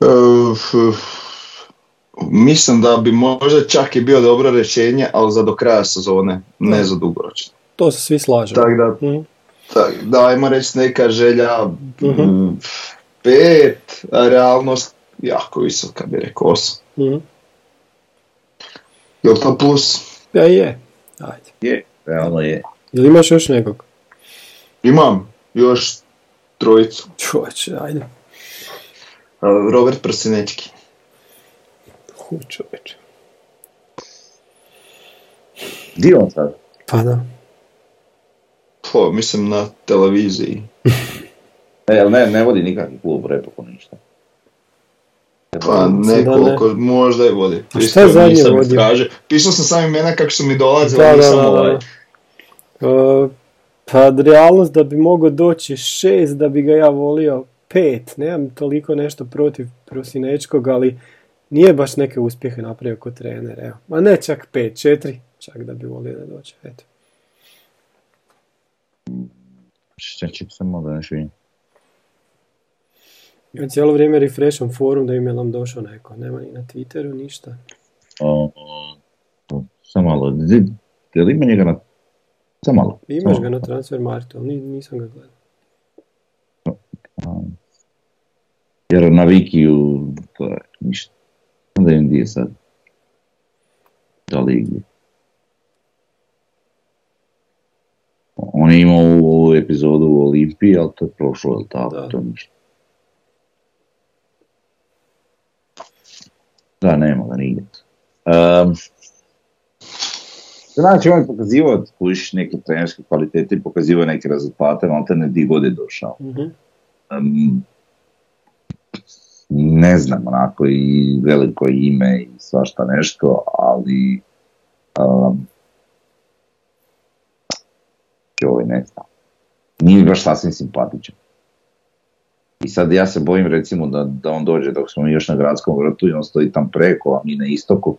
Eh, mislim da bi možda čak i bio dobro rješenje, ali za do kraja sezone, ne za dugoročno. To se svi slažu. Tako da, mm-hmm. tak, da ajmo reći neka želja mm-hmm. pet, a realnost jako visoka bi rekao osam. Mm-hmm. Jel to plus? Ja je, ajde. Je, realno je. Jel imaš još nekog? Imam, još trojicu. Čovječe, ajde. Robert Prsinečki. Hu, čovječe. Di je on sad? Pa da. Po, mislim na televiziji. E, jel ne, ne vodi nikakvi klub repoku ništa. Pa nekoliko, možda je vodi. A šta je Isto zadnje vodio? istražio. Pisao sam samo imena kako su mi dolazili, Da, nisam da, da. ovaj. E, pa realnost da bi mogao doći šest, da bi ga ja volio pet. Nemam toliko nešto protiv Prosinečkog, ali nije baš neke uspjehe napravio kod trener. Evo. Ma ne čak pet, četiri. Čak da bi volio da dođe. Eto. Čekaj samo da nešto. Ja cijelo vrijeme refresham forum da im je nam došao neko. Nema ni na Twitteru, ništa. O, o, samo malo, je li ima njega na... Samo malo. Imaš ga na transfer marketu, ali ni- nisam ga gledao. Jer na Wikiju, to je ništa. Onda im di je sad. Da li gdje. On je imao ovu, ovu epizodu u Olimpiji, ali to je prošlo, jel tako? Da. To je ništa. Da, nema ga nigdje. Um, znači, on je pokazivao neke trenerske kvalitete i pokazivao neke rezultate, ali te ne di god je došao. Mhm. Um, ne znam, onako i veliko ime i svašta nešto, ali um, joj, ne znam. Nije baš sasvim simpatičan. I sad ja se bojim recimo da, da on dođe dok smo još na gradskom vrtu i on stoji tam preko, a mi na istoku,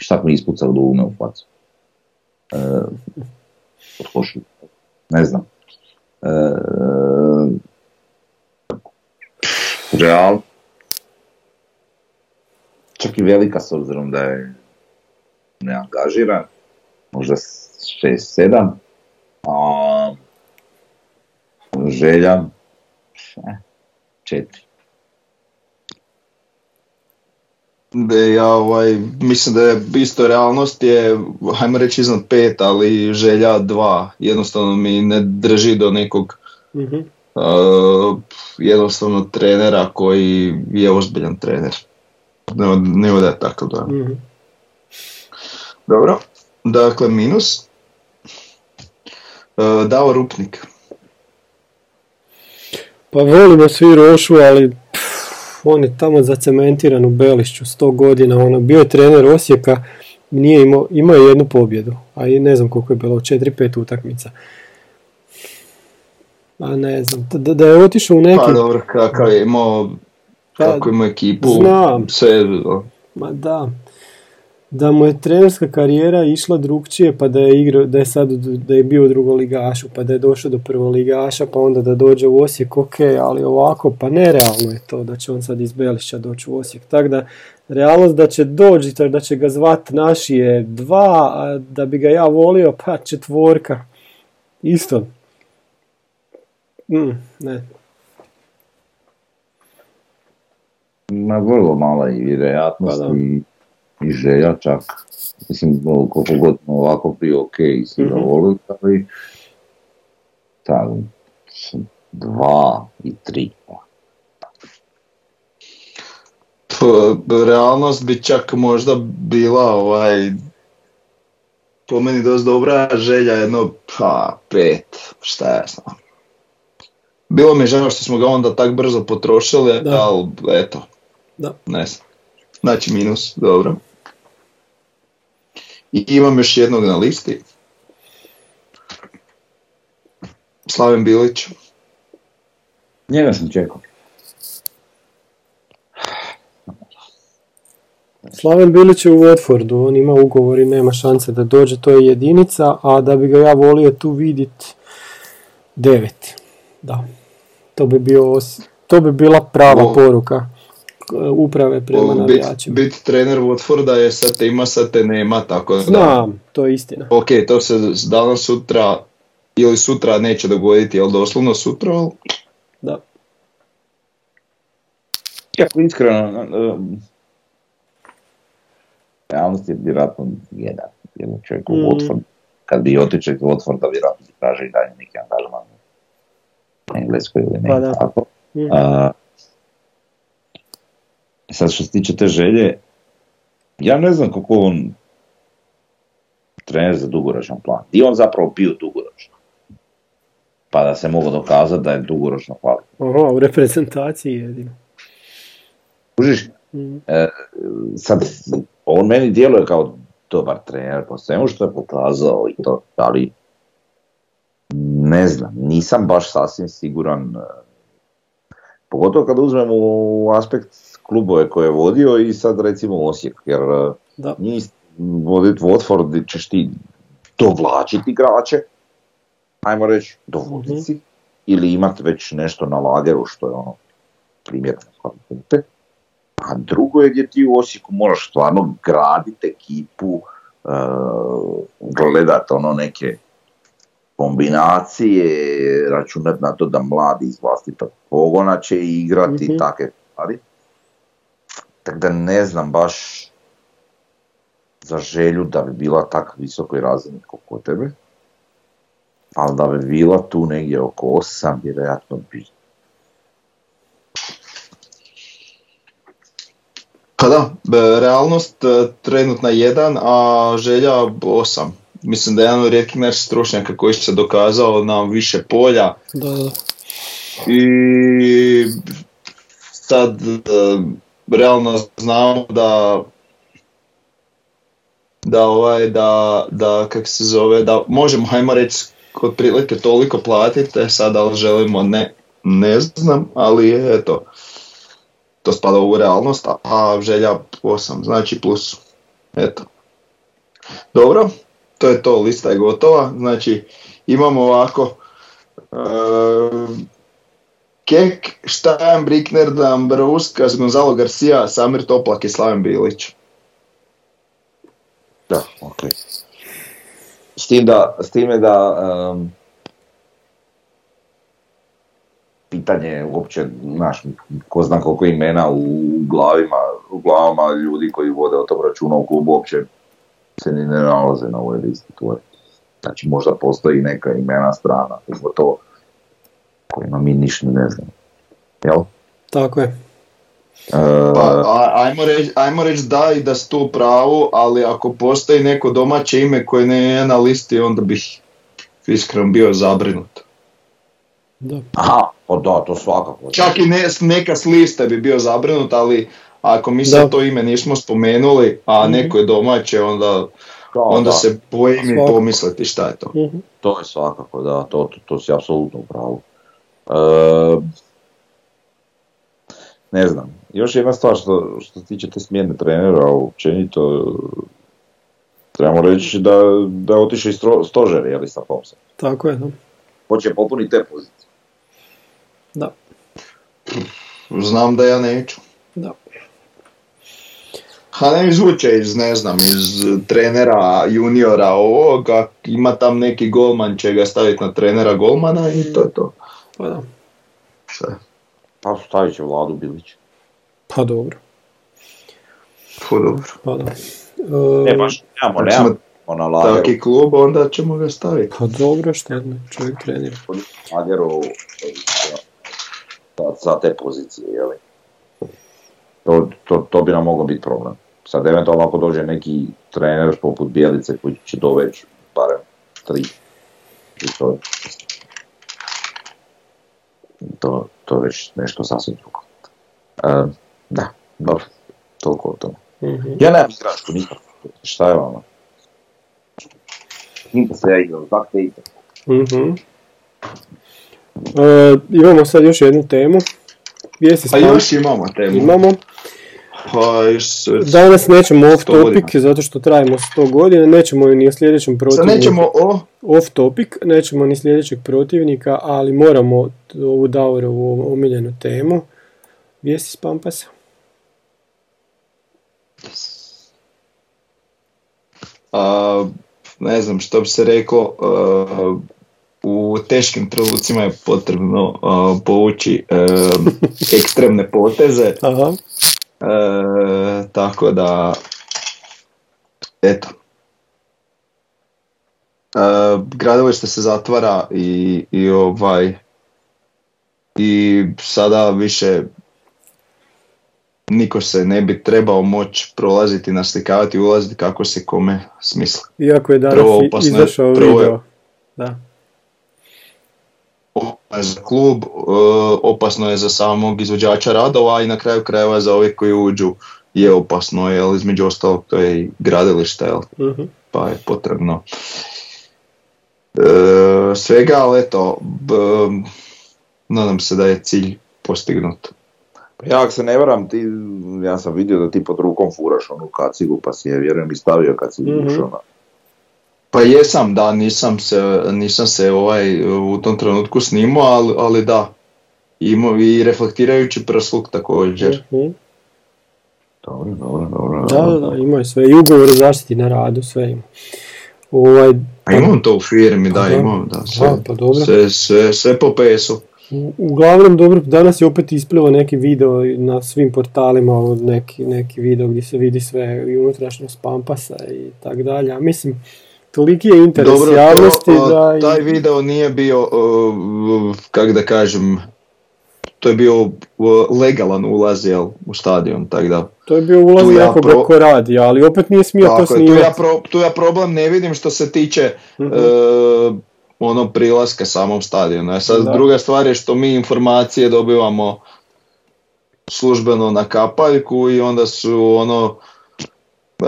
šta mi ispuca u dugme u facu. E. Ne znam. E, Real. Čak i velika s obzirom da je neangažiran. Možda 6-7. A želja eh, četiri. Da ja ovaj, mislim da je isto realnost je, hajmo reći iznad pet, ali želja dva. Jednostavno mi ne drži do nekog Mhm. uh, jednostavno trenera koji je ozbiljan trener. Ne, od- ne ode tako da. Mhm. Dobro, dakle minus. Uh, Dao Rupnik. Pa volimo svi Rošu, ali pff, on je tamo zacementiran u Belišću, 100 godina, ono, bio je trener Osijeka, nije imao, imao je jednu pobjedu, a i ne znam koliko je bilo, 4-5 utakmica. A ne znam, da, da je otišao u neki... Pa dobro, kakav je imao, kako ima ekipu, znam. sve, Ma da. da mu je trenerska karijera išla drugčije, pa da je igrao, da je sad da je bio drugoligašu, pa da je došao do prvoligaša, pa onda da dođe u Osijek, ok, ali ovako, pa nerealno je to da će on sad iz Belišća doći u Osijek. Tako da, realnost da će doći, da će ga zvat naši je dva, a da bi ga ja volio, pa četvorka. Isto. Mm, ne. Na vrlo mala i vjerojatnost Pa i, i želja čak. Mislim, ono, koliko god ovako bio ok i svi ga Mhm. ali tak, dva i tri. P- realnost bi čak možda bila ovaj po meni dosta dobra želja jedno pa pet, šta ja znam. Bilo mi je žao što smo ga onda tak brzo potrošili, Da. ali eto, Da. ne znam. Znači minus, dobro. I imam još jednog na listi. Slaven Bilić. Njega sam čekao. Slaven Bilić je u Watfordu, on ima ugovor i nema šanse da dođe, to je jedinica, a da bi ga ja volio tu vidit devet. Da. To bi, bio, os- to bi bila prava O. poruka uprave prema Bit, navijačima. bit trener Watforda je sad te ima, sad te nema, tako da... Znam, to je istina. Ok, to se danas sutra ili sutra neće dogoditi, jel doslovno sutra, ali Da. Iako iskreno, um, realnost je vjerojatno jedan, jedan čovjek u Mhm. Watford. Kad bi otišao iz Watforda, vjerojatno bi tražio i dalje neki angažman u Engleskoj ili ne Pa da. tako. Mhm. A, sad što se tiče te želje, ja ne znam kako on trener za dugoročan plan. I on zapravo bio dugoročno. Pa da se mogu dokazati da je dugoročno hvali. Aha, u reprezentaciji jedino. Kužiš, Mhm. E, sad, on meni djeluje kao dobar trener po svemu što je pokazao i to, ali ne znam, nisam baš sasvim siguran, e, pogotovo kad uzmemo u aspekt klubove koje je vodio i sad recimo Osijek, jer e, Da. voditi Watford gdje ćeš ti dovlačiti igrače, ajmo reći, dovoditi Mhm. si, ili imati već nešto na lageru što je ono primjerno kvalitete. A drugo je gdje ti u Osijeku moraš stvarno graditi ekipu, uh, gledat ono neke kombinacije, računat na to da mladi iz vlastitog pogona će igrati Mhm. i takve stvari. Tako da ne znam baš za želju da bi bila tako visokoj razini kao kod tebe. Ali da bi bila tu negdje oko 8, vjerojatno bi. Pa da, b- realnost e, trenutna jedan, a želja osam. Mislim da je jedan od rijetkih naših stručnjaka koji se dokazao na više polja Da, da. i sad e, realno znamo da da ovaj da, da kak se zove da možemo hajmo reći otprilike toliko platiti e sad da li želimo ne ne znam ali eto to spada u realnost a- a želja 8 znači plus eto. Dobro to je to lista je gotova znači imamo ovako e, Kek, Štajan, Brikner, Dambrauskas, Gonzalo Garcia, Samir Toplak i Slaven Bilić. Da, ok. S, tim da, s time da em, pitanje je uopće, znaš, ko zna koliko imena u glavima, u glavama ljudi koji vode o tom računa u klubu uopće se ni ne nalaze na ovoj listi. Znači možda postoji neka imena strana, pogotovo kojima mi ništa ne znamo. Jel? Tako je. E, Pa, ajmo reći ajmo reć da i da su tu u pravu, ali ako postoji neko domaće ime koje ne je na listi, onda bih iskreno bio zabrinut. Da. aha, pa da, to svakako. Čak i ne, neka s liste bi bio zabrinut, ali ako mi sad to ime nismo spomenuli, a Mhm. neko je domaće, onda, Da, onda da. se bojim i pomisliti šta je to. Mhm. To je svakako, da, to, to, to si apsolutno u pravu. E, ne znam, još jedna stvar što, što se tiče te smjene trenera, općenito Trebamo reći da, da je otišao iz stro- stožer, je li, sa Pomsom. Tako je, da. Hoće popuniti te pozicije. Da, Znam da ja neću. da. Ha ne izvuče iz, ne znam, iz trenera juniora ovoga, ima tam neki golman će ga staviti na trenera golmana i to je to. Pa da. Šta je? Pa stavit će Vladu Bilić. Pa dobro. Pa dobro. Pa da. Ne, E, baš, nemamo, Ako nemamo. Lageru, taki klub, onda ćemo ga staviti. Pa dobro, šta ne, čovjek trenira. Lageru za, za te pozicije, je li. To, to, to bi nam moglo biti problem. Sad eventualno ako dođe neki trener poput Bijelice koji će doveći barem tri. I to, to, to je već nešto sasvim drugo. E, da, dobro, toliko o tome. Mhm. Ja nemam igračku nikako. Šta je vama? Nikad se ja igrao, tak te igram. Mhm. E, imamo sad još jednu temu. Vijesti A s još imamo temu. imamo. Pa još... Danas nećemo off 100 topic godina. zato što trajimo 100 godina, nećemo ni o sljedećem protivniku. nećemo o... Off topic, nećemo ni sljedećeg protivnika, ali moramo ovu Daurovu omiljenu temu. Vijesti s Pampasa. a, ne znam što bi se reklo, a, u teškim trenucima je potrebno a, povući a, ekstremne poteze, Aha. E, tako da, eto. E, gradilište se zatvara i, i ovaj i sada više niko se ne bi trebao moći prolaziti, naslikavati, ulaziti kako se kome smisli. Iako je danas Prvo opasno izašao prvo je- video. Da. Opasno je za klub, e, opasno je za samog izvođača radova i na kraju krajeva za ove koji uđu je opasno, jer između ostalog to je i gradilište, jel? Mhm. pa je potrebno e, svega, ali eto, b, nadam se da je cilj postignut. Ja ako se ne varam, ti, ja sam vidio da ti pod rukom furaš onu kacigu, pa si je vjerujem i stavio kad si Mhm. ušao na... Pa jesam, da, nisam se, nisam se ovaj, u tom trenutku snimao, ali, ali da, imao i reflektirajući prsluk također. Mhm. Dobro, dobro, dobro. Da, da, da, imaju sve. I ugovor o zaštiti na radu, sve ima. Ovaj, A imam to u firmi, da, Da. imam, da, sve, da, pa dobro. sve, sve, sve po pesu. U- Uglavnom, dobro, danas je opet isplivao neki video na svim portalima, neki, neki video gdje se vidi sve i unutrašnjost Pampasa i tak dalje. A mislim, toliki je interes Dobro, javnosti to, da... taj video nije bio, uh, kak da kažem, to je bio uh, legalan ulaz jel, u stadion, tako da To je bio ulaz tu ja nekoga pro- ko radi, ali opet nije smio to Tako tu snimati. ja, pro, tu ja problem ne vidim što se tiče Mhm. e, ono prilaska samom stadionu. A sad Da. druga stvar je što mi informacije dobivamo službeno na kapaljku i onda su ono e,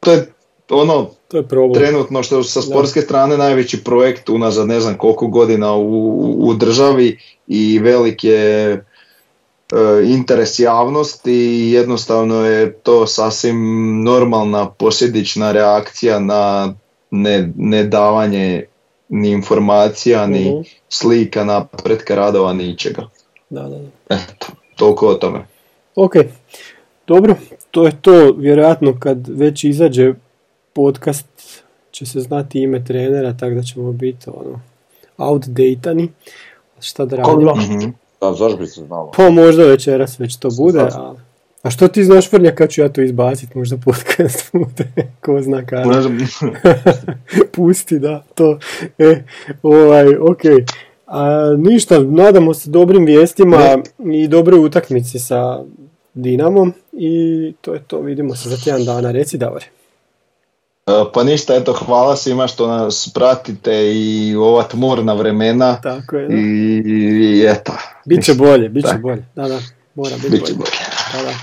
to je ono To je problem. trenutno što sa sportske strane najveći projekt unazad ne znam koliko godina u, u državi i velik je e, interes javnosti i jednostavno je to sasvim normalna posljedična reakcija na ne, nedavanje ni informacija, ni Mhm. slika, napretka radova, ničega. Da, da, da. Eto, toliko o tome. Ok, dobro, to je to. Vjerojatno kad već izađe podcast će se znati ime trenera, tako da ćemo biti ono, outdatani. Šta da radimo? Mhm. Da, zašto bi se znalo? Pa možda večeras već to bude, ali... A što ti znaš Vrnja kad ću ja to izbacit, možda podcast bude, ko zna kada. Ne Pusti, da, to. E, ovaj, ok. A, ništa, nadamo se dobrim vijestima i dobroj utakmici sa Dinamom i to je to, vidimo se za tjedan dana. Reci Davore. E, Pa ništa, eto, hvala svima što nas pratite i u ova tmurna vremena Tako je, da. i, i eto. Biće bolje, biće bolje. Da, da, mora biti bolje. bolje. Da, da.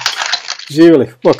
Živjeli, bok.